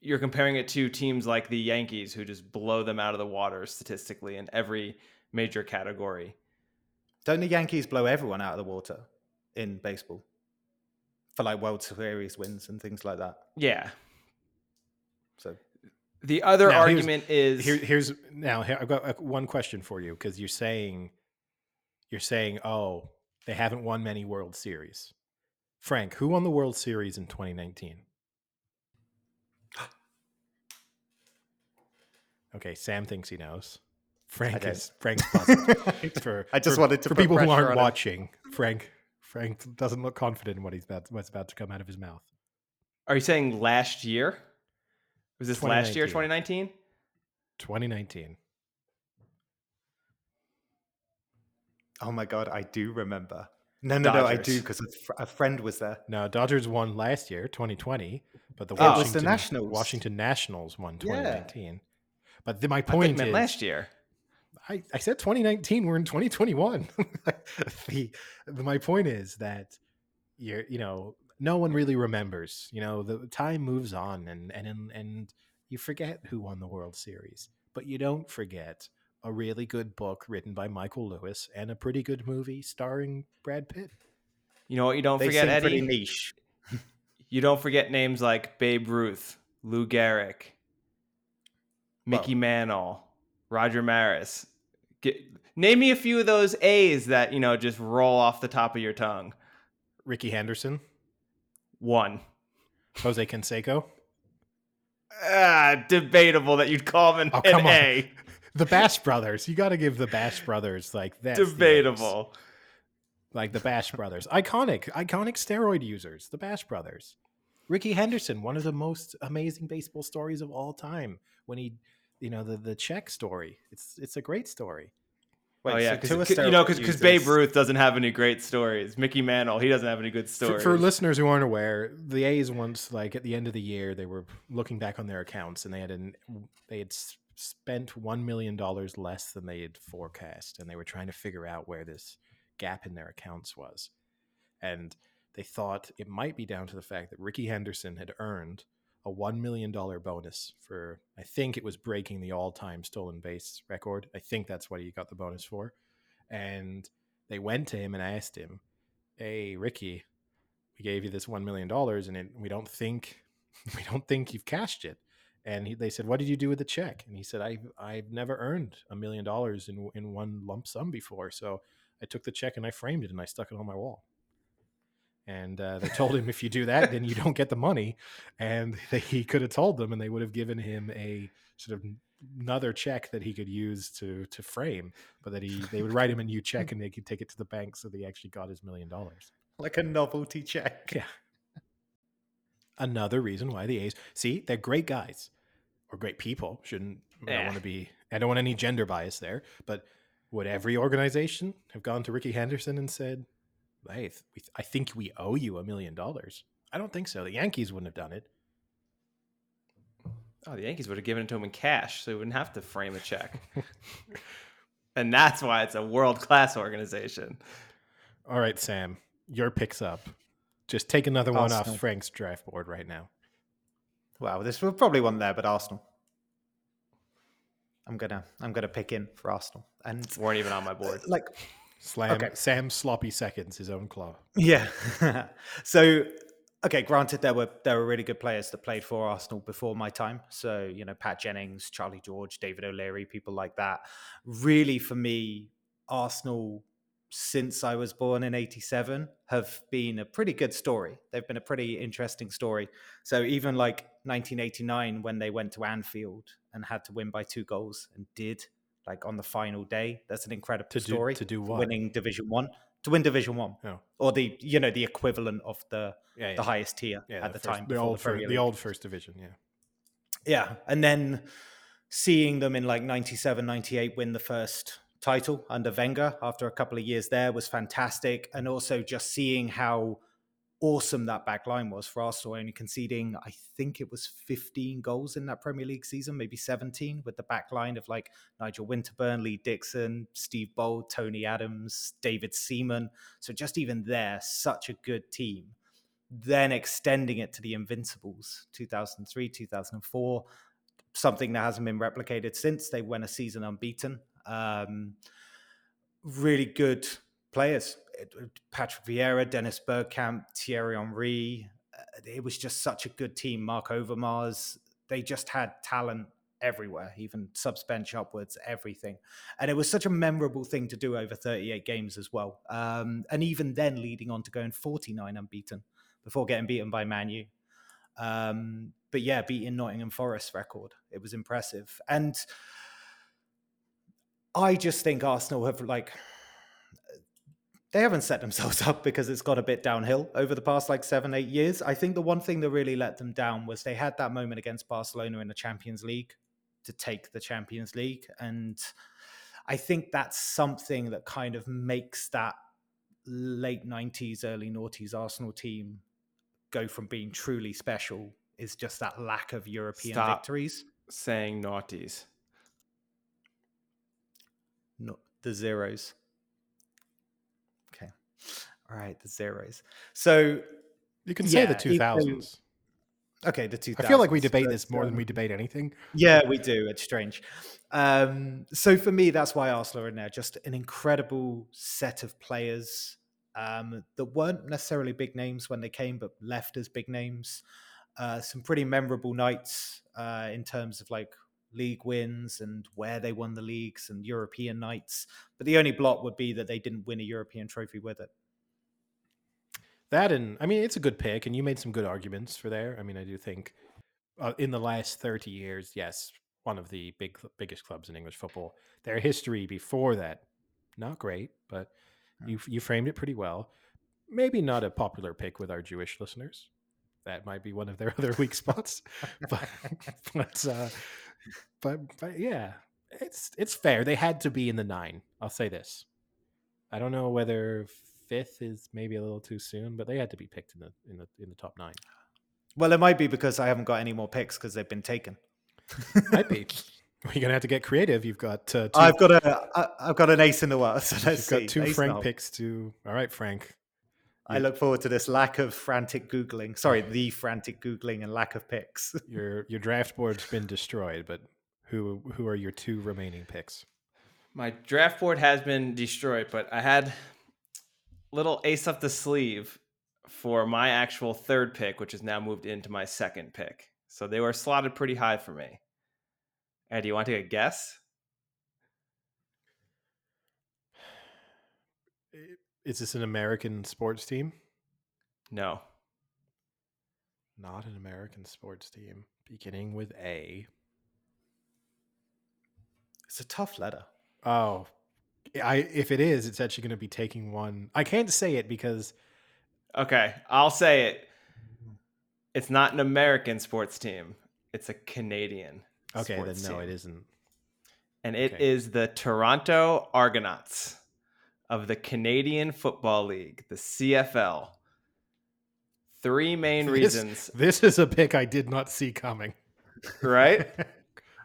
You're comparing it to teams like the Yankees who just blow them out of the water statistically in every major category. Don't the Yankees blow everyone out of the water in baseball for like World Series wins and things like that? Yeah. So The other Now, argument is Here, here's now. Here, I've got uh, one question for you because you're saying, you're saying, oh, they haven't won many World Series. Frank, who won the World Series in 2019? Okay, Sam thinks he knows. Frank don't. is Frank's positive. for I just for- wanted to for people who aren't on him. watching. Frank Frank doesn't look confident in what he's about what's about to come out of his mouth. Are you saying last year? Was this last year, 2019. 2019? Oh my god, I do remember. No, no, no, I do because a, fr- a friend was there. No, Dodgers won last year, 2020, but the Oh, it was Washington the Nationals. Washington Nationals won Yeah. 2019. But the, my point is, last year. I, I said 2019. We're in 2021. the, the my point is that you're you know no one really remembers. You know the time moves on and and and you forget who won the World Series, but you don't forget a really good book written by Michael Lewis and a pretty good movie starring Brad Pitt. You know what you don't They forget, seem pretty Eddie? niche. You don't forget names like Babe Ruth, Lou Gehrig, Mickey Mantle, Roger Maris. Get, name me a few of those A's that, you know, just roll off the top of your tongue. Rickey Henderson, One. Jose Canseco, Ah, debatable that you'd call him an, Oh, an. A. the Bash Brothers. You got to give the Bash Brothers like that. debatable. like the Bash Brothers, iconic, iconic steroid users, the Bash Brothers. Rickey Henderson, one of the most amazing baseball stories of all time. When he, you know, the the check story. It's it's a great story. oh yeah, so because two you know, because steroid Babe Ruth doesn't have any great stories. Mickey Mantle, he doesn't have any good stories. for listeners who aren't aware, the A's once, like at the end of the year, they were looking back on their accounts and they had an they had s- spent one million dollars less than they had forecast, and they were trying to figure out where this gap in their accounts was, and they thought it might be down to the fact that Rickey Henderson had earned a $1 million bonus for, I think it was breaking the all time stolen base record. I think that's what he got the bonus for. And they went to him and asked him, Hey, Ricky, we gave you this $1 million and it, we don't think, we don't think you've cashed it. And he, they said, "What did you do with the check?" And he said, "I I've never earned a million dollars in in one lump sum before, so I took the check and I framed it and I stuck it on my wall." And uh, they told him, "If you do that, then you don't get the money." And they, he could have told them, and they would have given him a sort of another check that he could use to to frame, but that he they would write him a new check and they could take it to the bank so they actually got his million dollars. Like a novelty check. Yeah. Another reason why the A's see they're great guys or great people. Shouldn't I don't want to be I don't want any gender bias there, but would every organization have gone to Rickey Henderson and said, "Hey, th- we- I think we owe you a million dollars"? I don't think so. The Yankees wouldn't have done it. Oh, the Yankees would have given it to him in cash, so he wouldn't have to frame a check. and that's why it's a world class organization. All right, Sam, your picks up. Just take another one off Frank's draft board right now. Well, this will probably one there, but Arsenal. I'm gonna I'm gonna pick in for Arsenal. And Weren't even on my board. Uh, like Slam Okay. Sam sloppy seconds his own club. Yeah. so, okay, granted, there were there were really good players that played for Arsenal before my time. So, you know, Pat Jennings, Charlie George, David O'Leary, people like that. Really, for me, Arsenal since I was born in '87 have been a pretty good story. They've been a pretty interesting story. So even like 1989, when they went to Anfield and had to win by two goals and did, like on the final day, that's an incredible To do- story. to do what? Winning Division One to win Division One Oh. or the you know the equivalent of the Yeah, yeah. the highest tier yeah, at the, first- time the old the, fir- Premier the old first division, yeah. yeah and then seeing them in like 97 98 win the first title under Wenger after a couple of years there was fantastic. And also just seeing how awesome that back line was for Arsenal only conceding I think it was 15 goals in that Premier League season maybe 17 with the back line of like Nigel Winterburn Lee Dixon Steve Bould Tony Adams David Seaman. So just even there such a good team. Then extending it to the Invincibles 2003 2004 something that hasn't been replicated since. They went a season unbeaten um, really good players Patrick Vieira Dennis Bergkamp Thierry Henry uh, it was just such a good team Marc Overmars they just had talent everywhere even subs bench upwards everything and it was such a memorable thing to do over 38 games as well um, and even then leading on to going 49 unbeaten before getting beaten by Man U. Um, but yeah, beating Nottingham Forest record. It was impressive. And I just think Arsenal have like they haven't set themselves up because it's got a bit downhill over the past like seven, eight years. I think the one thing that really let them down was they had that moment against Barcelona in the Champions League to take the Champions League. And I think that's something that kind of makes that late 90s, early noughties Arsenal team go from being truly special is just that lack of European Stop. victories. Saying naughties. No, the zeros. Okay. All right, the zeros. So, You can say the Yeah, even- 2000s. okay, the 2000s. I feel like we debate this more than um, we debate anything. Yeah, we do. It's strange. Um, so for me, that's why Arsenal are in there. Just an incredible set of players um, that weren't necessarily big names when they came, but left as big names. Uh, some pretty memorable nights uh, in terms of like league wins and where they won the leagues and European nights. But the only blot would be that they didn't win a European trophy with it. That and I mean, it's a good pick, and you made some good arguments for there. I mean, I do think uh, in the last thirty years, yes, one of the big biggest clubs in English football. Their history before that, not great, but you you framed it pretty well. Maybe not a popular pick with our Jewish listeners. That might be one of their other weak spots, but but uh, but but yeah, it's it's fair. They had to be in the nine. I'll say this. I don't know whether fifth is maybe a little too soon, but they had to be picked in the in the in the top nine. Well, it might be because I haven't got any more picks because they've been taken. Might be. You're gonna have to get creative. You've got uh, 2 I've got a I've got an ace in the world. So let's you've see. got two Ace Frank picks to. All right, Frank. I look forward to this lack of frantic googling. Sorry, the frantic googling and lack of picks. Your your draft board's been destroyed, but who who are your two remaining picks? My draft board has been destroyed, but I had little ace up the sleeve for my actual third pick, which has now moved into my second pick. So they were slotted pretty high for me. And do you want to take a guess? Is this an American sports team? No. Not an American sports team. Beginning with A. It's a tough letter. Oh, I if it is, it's actually going to be taking one. I can't say it because Okay, I'll say it. It's not an American sports team. It's a Canadian. okay, then no, team. it isn't. And it Okay. is the Toronto Argonauts of the Canadian Football League, the CFL. Three main This- reasons, This is a pick I did not see coming. right?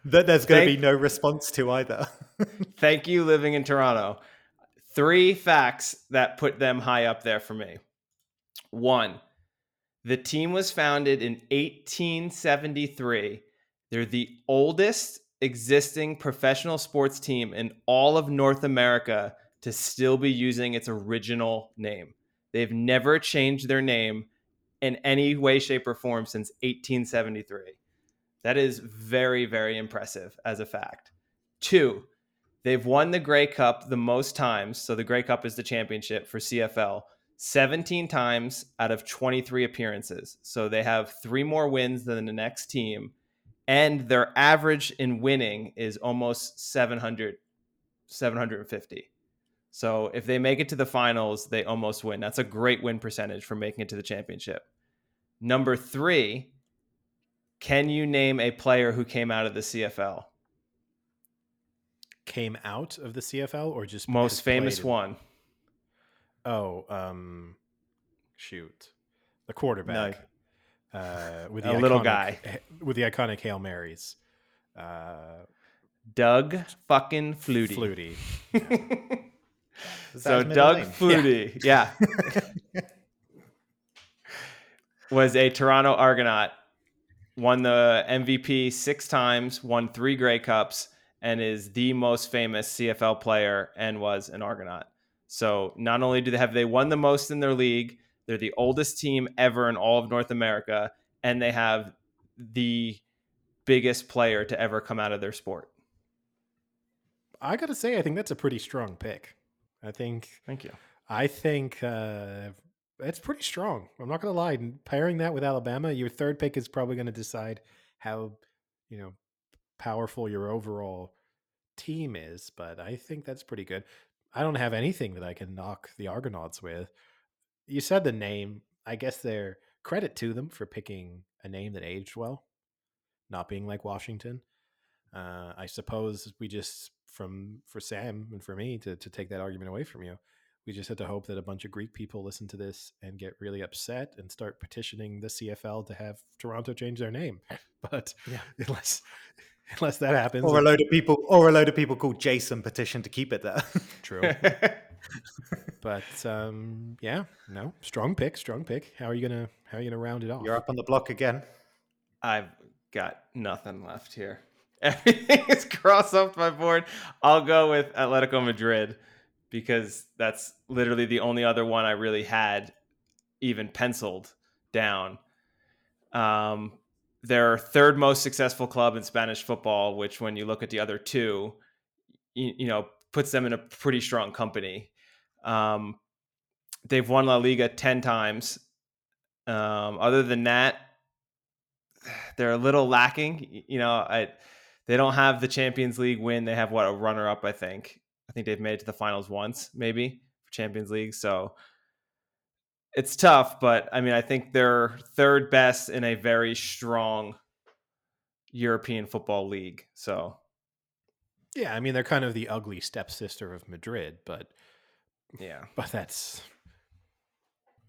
That there's going to be no response to either. Thank you, living in Toronto. Three facts that put them high up there for me. One, the team was founded in 1873. They're the oldest existing professional sports team in all of North America to still be using its original name. They've never changed their name in any way, shape, or form since 1873. That is very, very impressive as a fact. Two, they've won the Grey Cup the most times. So the Grey Cup is the championship for CFL, 17 times out of 23 appearances. So they have three more wins than the next team. And their average in winning is almost 700, 750. So if they make it to the finals, they almost win. That's a great win percentage for making it to the championship. Number three, can you name a player who came out of the CFL? Came out of the CFL or just Most famous one. Oh, um, shoot, the quarterback. Uh, with the little guy. with the iconic Hail Marys. Uh, Doug fucking Flutie. Flutie. That so Doug name? Flutie, yeah, was a Toronto Argonaut. Won the MVP six times, won three Grey Cups, and is the most famous CFL player and was an Argonaut. So not only do they have they won the most in their league, they're the oldest team ever in all of North America, and they have the biggest player to ever come out of their sport. I gotta say, I think that's a pretty strong pick. I think Thank you. I think uh, it's pretty strong. I'm not going to lie. And Pairing that with Alabama, your third pick is probably going to decide how you know powerful your overall team is. But I think that's pretty good. I don't have anything that I can knock the Argonauts with. You said the name. I guess they're credit to them for picking a name that aged well, not being like Washington. Uh, I suppose we just from for Sam and for me to to take that argument away from you we just had to hope that a bunch of Greek people listen to this and get really upset and start petitioning the CFL to have Toronto change their name. But Yeah. unless unless that happens, Or a load of people, or a load of people called Jason petition to keep it there. true. But um, yeah, no, strong pick, strong pick. How are you gonna how are you gonna round it off? You're up on the block again. I've got nothing left here. Everything is crossed off my board. I'll go with Atletico Madrid because that's literally the only other one I really had even penciled down. Um, their third most successful club in Spanish football, which when you look at the other two, you, you know, puts them in a pretty strong company. Um, they've won La Liga 10 times. Um, other than that, they're a little lacking. You know, I they don't have the Champions League win. They have what a runner up, I think. I think they've made it to the finals once, maybe for Champions League. So it's tough, but I mean, I think they're third best in a very strong European football league. So yeah, I mean they're kind of the ugly stepsister of Madrid, but yeah, but that's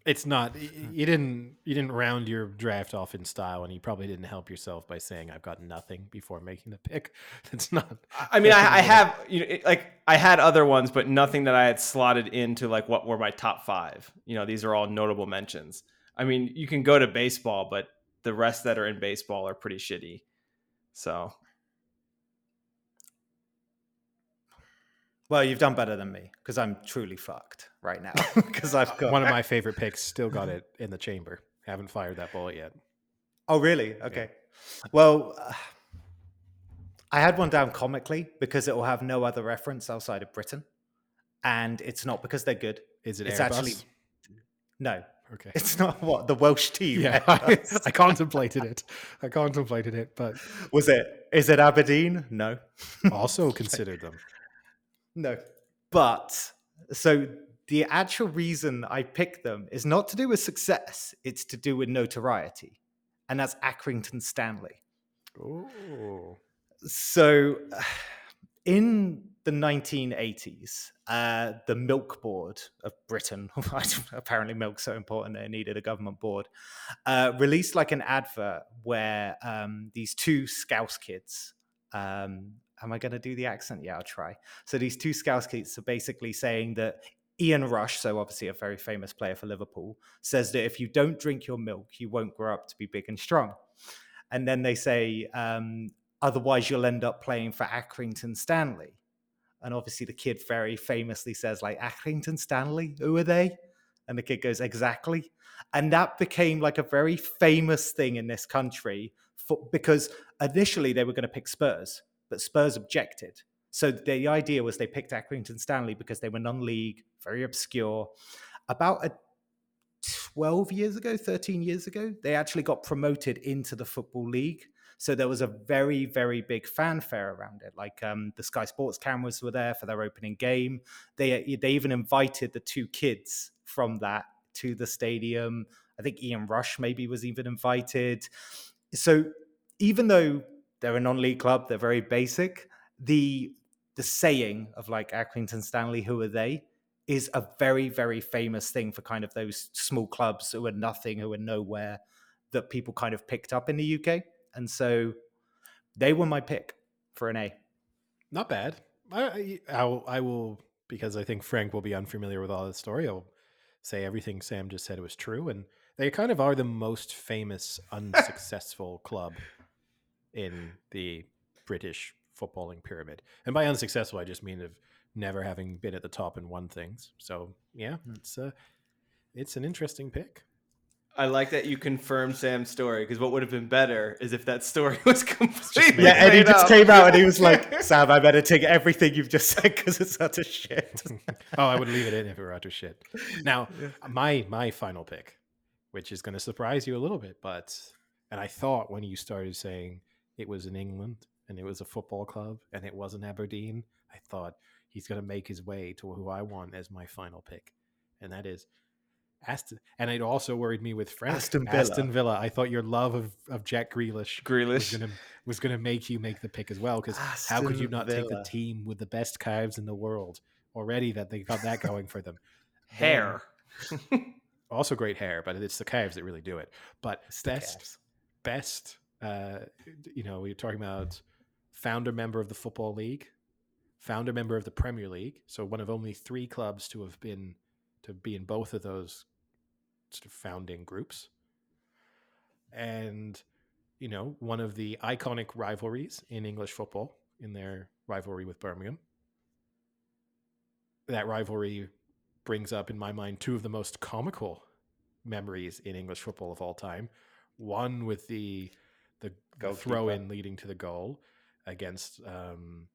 It's not. You didn't. You didn't round your draft off in style, and you probably didn't help yourself by saying I've got nothing before making the pick. It's not. I mean, I, I have you know, it, like I had other ones, but nothing that I had slotted into like what were my top five. You know, these are all notable mentions. I mean, you can go to baseball, but the rest that are in baseball are pretty shitty. So Well, you've done better than me because I'm truly fucked right now because I've got one of my favorite picks. Still got it in the chamber. Haven't fired that bullet yet. Oh, really? Okay. Well, uh, I had one down comically because it will have no other reference outside of Britain, and it's not because they're good. Is it It's Airbus? actually no. okay. It's not what the Welsh team. Yeah, I, I contemplated it. I contemplated it, but Was it? Is it Aberdeen? No. also considered them. No. But so the actual reason I picked them is not to do with success, it's to do with notoriety. And that's Accrington Stanley. Oh, So in the 1980s, uh, the Milk Board of Britain, apparently milk's so important they needed a government board, uh, released like an advert where um, these two Scouse kids, um, am I going to do the accent? Yeah, I'll try. So these two Scouse kids are basically saying that Ian Rush, so obviously a very famous player for Liverpool, says that if you don't drink your milk, you won't grow up to be big and strong. And then they say, um, otherwise you'll end up playing for Accrington Stanley. And obviously the kid very famously says, like, Accrington Stanley, who are they? And the kid goes, exactly. And that became like a very famous thing in this country for, because initially they were going to pick Spurs, but Spurs objected. So the idea was they picked Accrington Stanley because they were non-league, very obscure. About a 12 years ago, 13 years ago, they actually got promoted into the Football League. So there was a very, very big fanfare around it. Like um, the Sky Sports cameras were there for their opening game. They they even invited the two kids from that to the stadium. I think Ian Rush maybe was even invited. So even though they're a non-league club, they're very basic. The the saying of like Accrington Stanley, who are they? is a very, very famous thing for kind of those small clubs who are nothing, who are nowhere, that people kind of picked up in the UK. And so they were my pick for an A. not bad. I, I, I'll- because I think Frank will be unfamiliar with all this story. I'll say everything Sam just said was true, and they kind of are the most famous unsuccessful club in the British footballing pyramid. And by unsuccessful, I just mean of never having been at the top and won things. So yeah, hmm. it's a it's an interesting pick. I like that you confirmed Sam's story because what would have been better is if that story was completely Yeah, and he just up. came out and he was like, Sam, I better take everything you've just said because it's utter shit. oh, I would leave it in if it were utter shit. Now, my my final pick, which is going to surprise you a little bit, but and I thought when you started saying it was in England and it was a football club and it wasn't Aberdeen, I thought he's going to make his way to who I want as my final pick, and that is Aston. And it also worried me with Frank Aston Villa. Aston Villa. I thought your love of, of Jack Grealish was Grealish. was gonna make you make the pick as well. Because how could you not take the team with the best calves in the world already that they got that going for them? Hair. Also great hair, but it's the calves that really do it. But the best best uh you know, we're talking about founder member of the football league, founder member of the Premier League, so one of only 3 clubs to have been to be in both of those sort of founding groups. And you know, one of the iconic rivalries in English football in their rivalry with Birmingham. That rivalry brings up, in my mind, two of the most comical memories in English football of all time. One with the the, throw in leading to the goal against um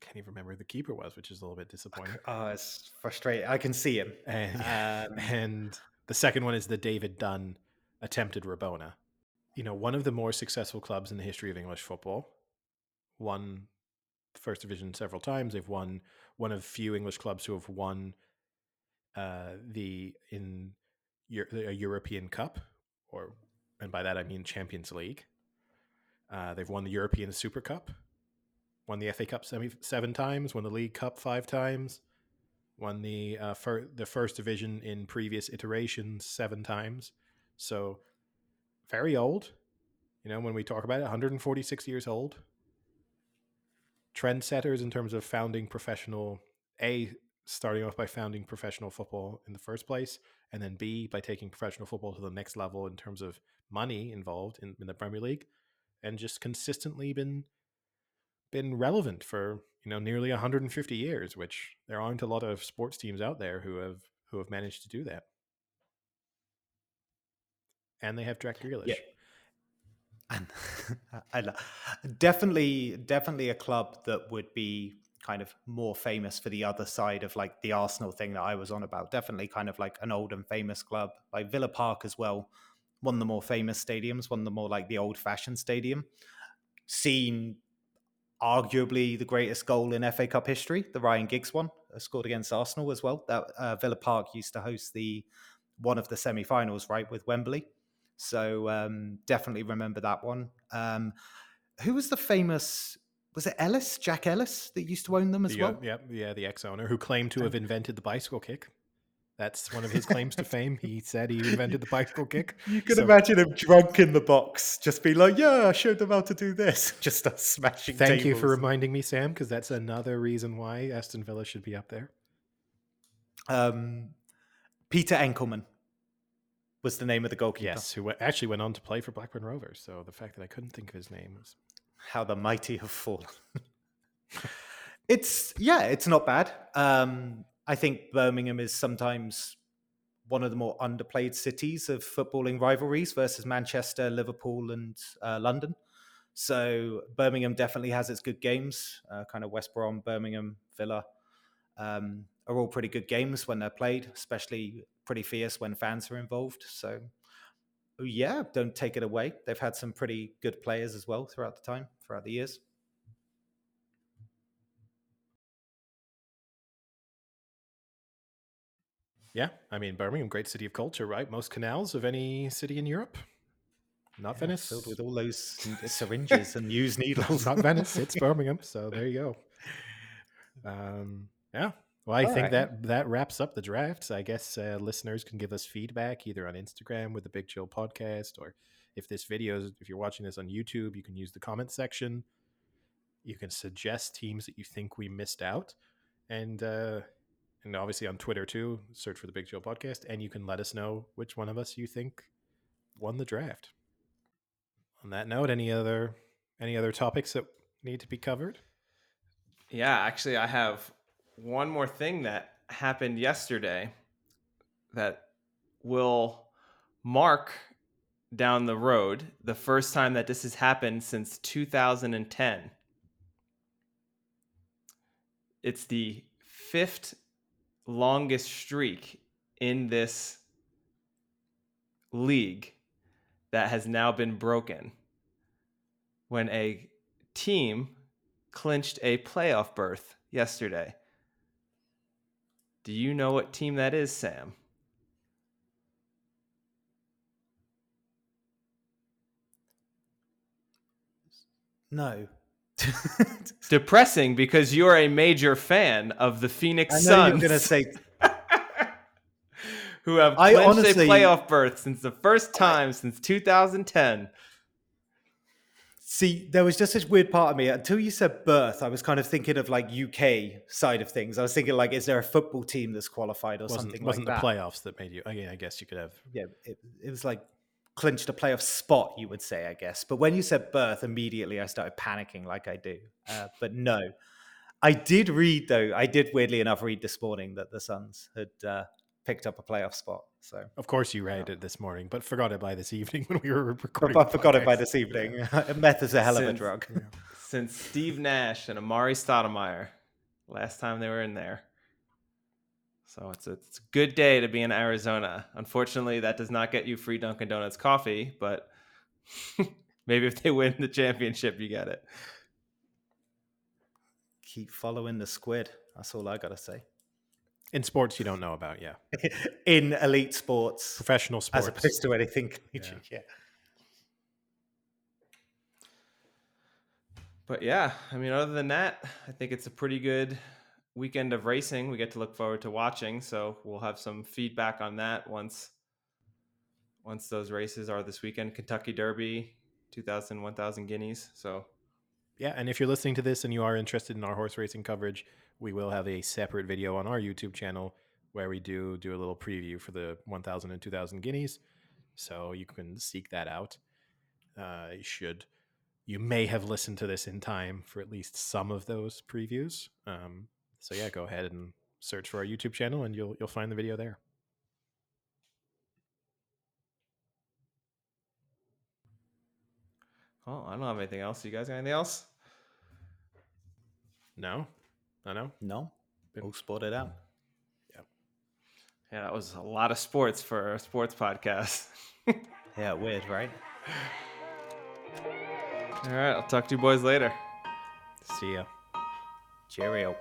can't even remember who the keeper was, which is a little bit disappointing. Oh, it's frustrating. I can see him. And, Um, and the second one is the David Dunn attempted Rabona. You know, one of the more successful clubs in the history of English football. Won first division several times. They've won one of few English clubs who have won uh, the in Eu- a European Cup, or and by that I mean Champions League. Uh, they've won the European Super Cup, won the FA Cup semi seven times, won the League Cup five times, won the uh, fir- the first division in previous iterations seven times. So very old. You know, when we talk about it, 146 years old. Trendsetters in terms of founding professional, A, starting off by founding professional football in the first place, and then B, by taking professional football to the next level in terms of money involved in, in the Premier League, and just consistently been been relevant for you know nearly 150 years, which there aren't a lot of sports teams out there who have who have managed to do that. And they have Jack Grealish. Yeah. And I, lo- definitely, definitely a club that would be kind of more famous for the other side of like the Arsenal thing that I was on about. Definitely kind of like an old and famous club, like Villa Park as well. One of the more famous stadiums, one of the more like the old fashioned stadium. Seen arguably the greatest goal in FA Cup history, the Ryan Giggs one, uh, scored against Arsenal as well. That uh, Villa Park used to host the one of the semi-finals, right, with Wembley. So um, definitely remember that one. Um, who was the famous? Was it Ellis, Jack Ellis, that used to own them as the, well? yeah, yeah, the ex-owner who claimed to have invented the bicycle kick. That's one of his claims to fame. He said he invented the bicycle kick. You can So- imagine him drunk in the box, just be like, "Yeah, I showed them how to do this." Just start smashing. Thank you for reminding me, Sam, because that's another reason why Aston Villa should be up there. Um, Peter Enckelman was the name of the goalkeeper. Yes, who actually went on to play for Blackburn Rovers. So the fact that I couldn't think of his name was how the mighty have fallen. it's yeah, it's not bad. Um, I think Birmingham is sometimes one of the more underplayed cities of footballing rivalries versus Manchester, Liverpool, and uh, London. So Birmingham definitely has its good games. Uh, kind of West Brom, Birmingham, Villa um, are all pretty good games when they're played, especially pretty fierce when fans are involved. So yeah, don't take it away. They've had some pretty good players as well throughout the time, throughout the years. Yeah, I mean Birmingham, great city of culture, right? Most canals of any city in Europe. Not Yeah, Venice. filled with all those syringes and used needles. Not Venice. It's Birmingham. So there you go. Um, yeah. Well, I All think right. that that wraps up the drafts. I guess uh, listeners can give us feedback either on Instagram with the Big Chill Podcast, or if this video, is, if you're watching this on YouTube, you can use the comment section. You can suggest teams that you think we missed out, and uh, and obviously on Twitter too. Search for the Big Chill Podcast, and you can let us know which one of us you think won the draft. On that note, any other any other topics that need to be covered? Yeah, actually, I have one more thing that happened yesterday that will mark down the road the first time that this has happened since 2010. It's the fifth longest streak in this league that has now been broken when a team clinched a playoff berth yesterday. Do you know what team that is, Sam? no. Depressing because you're a major fan of the Phoenix I know Suns. you're going to say who have I clinched honestly- a playoff berth since the first time since 2010. See, there was just this weird part of me until you said birth. I was kind of thinking of like UK side of things. I was thinking like, is there a football team that's qualified or wasn't something wasn't like the that? playoffs that made you? Again, I guess you could have. Yeah, it, it was like clinched a playoff spot, you would say, I guess. But when you said birth, immediately I started panicking, like I do. Uh, but no, I did read though. I did weirdly enough read this morning that the Suns had uh, picked up a playoff spot. So Of course, you read it this morning, but forgot it by this evening when we were recording. I forgot it by this evening. Meth is a hell of a Since- drug. Since Steve Nash and Amar'e Stoudemire, last time they were in there. So it's a, it's a good day to be in Arizona. Unfortunately, that does not get you free Dunkin' Donuts coffee, but maybe if they win the championship, you get it. Keep following the squid. That's all I gotta say. In sports, you don't know about, yeah. In elite sports, Professional sports. as opposed to anything collegiate. Yeah. But yeah, I mean, other than that, I think it's a pretty good weekend of racing we get to look forward to watching. So we'll have some feedback on that once once those races are this weekend. Kentucky Derby, 2,000, 1,000 guineas. So Yeah, and if you're listening to this and you are interested in our horse racing coverage, we will have a separate video on our YouTube channel where we do do a little preview for the 1,000 and 2,000 guineas. So you can seek that out. Uh, you should you may have listened to this in time for at least some of those previews. Um, so yeah, go ahead and search for our YouTube channel, and you'll you'll find the video there. oh, I don't have anything else. You guys got anything else? No, I know. No, all spotted out. Yeah. Yeah, that was a lot of sports for a sports podcast. Yeah, weird, right? All right, I'll talk to you boys later. See ya. Cheerio.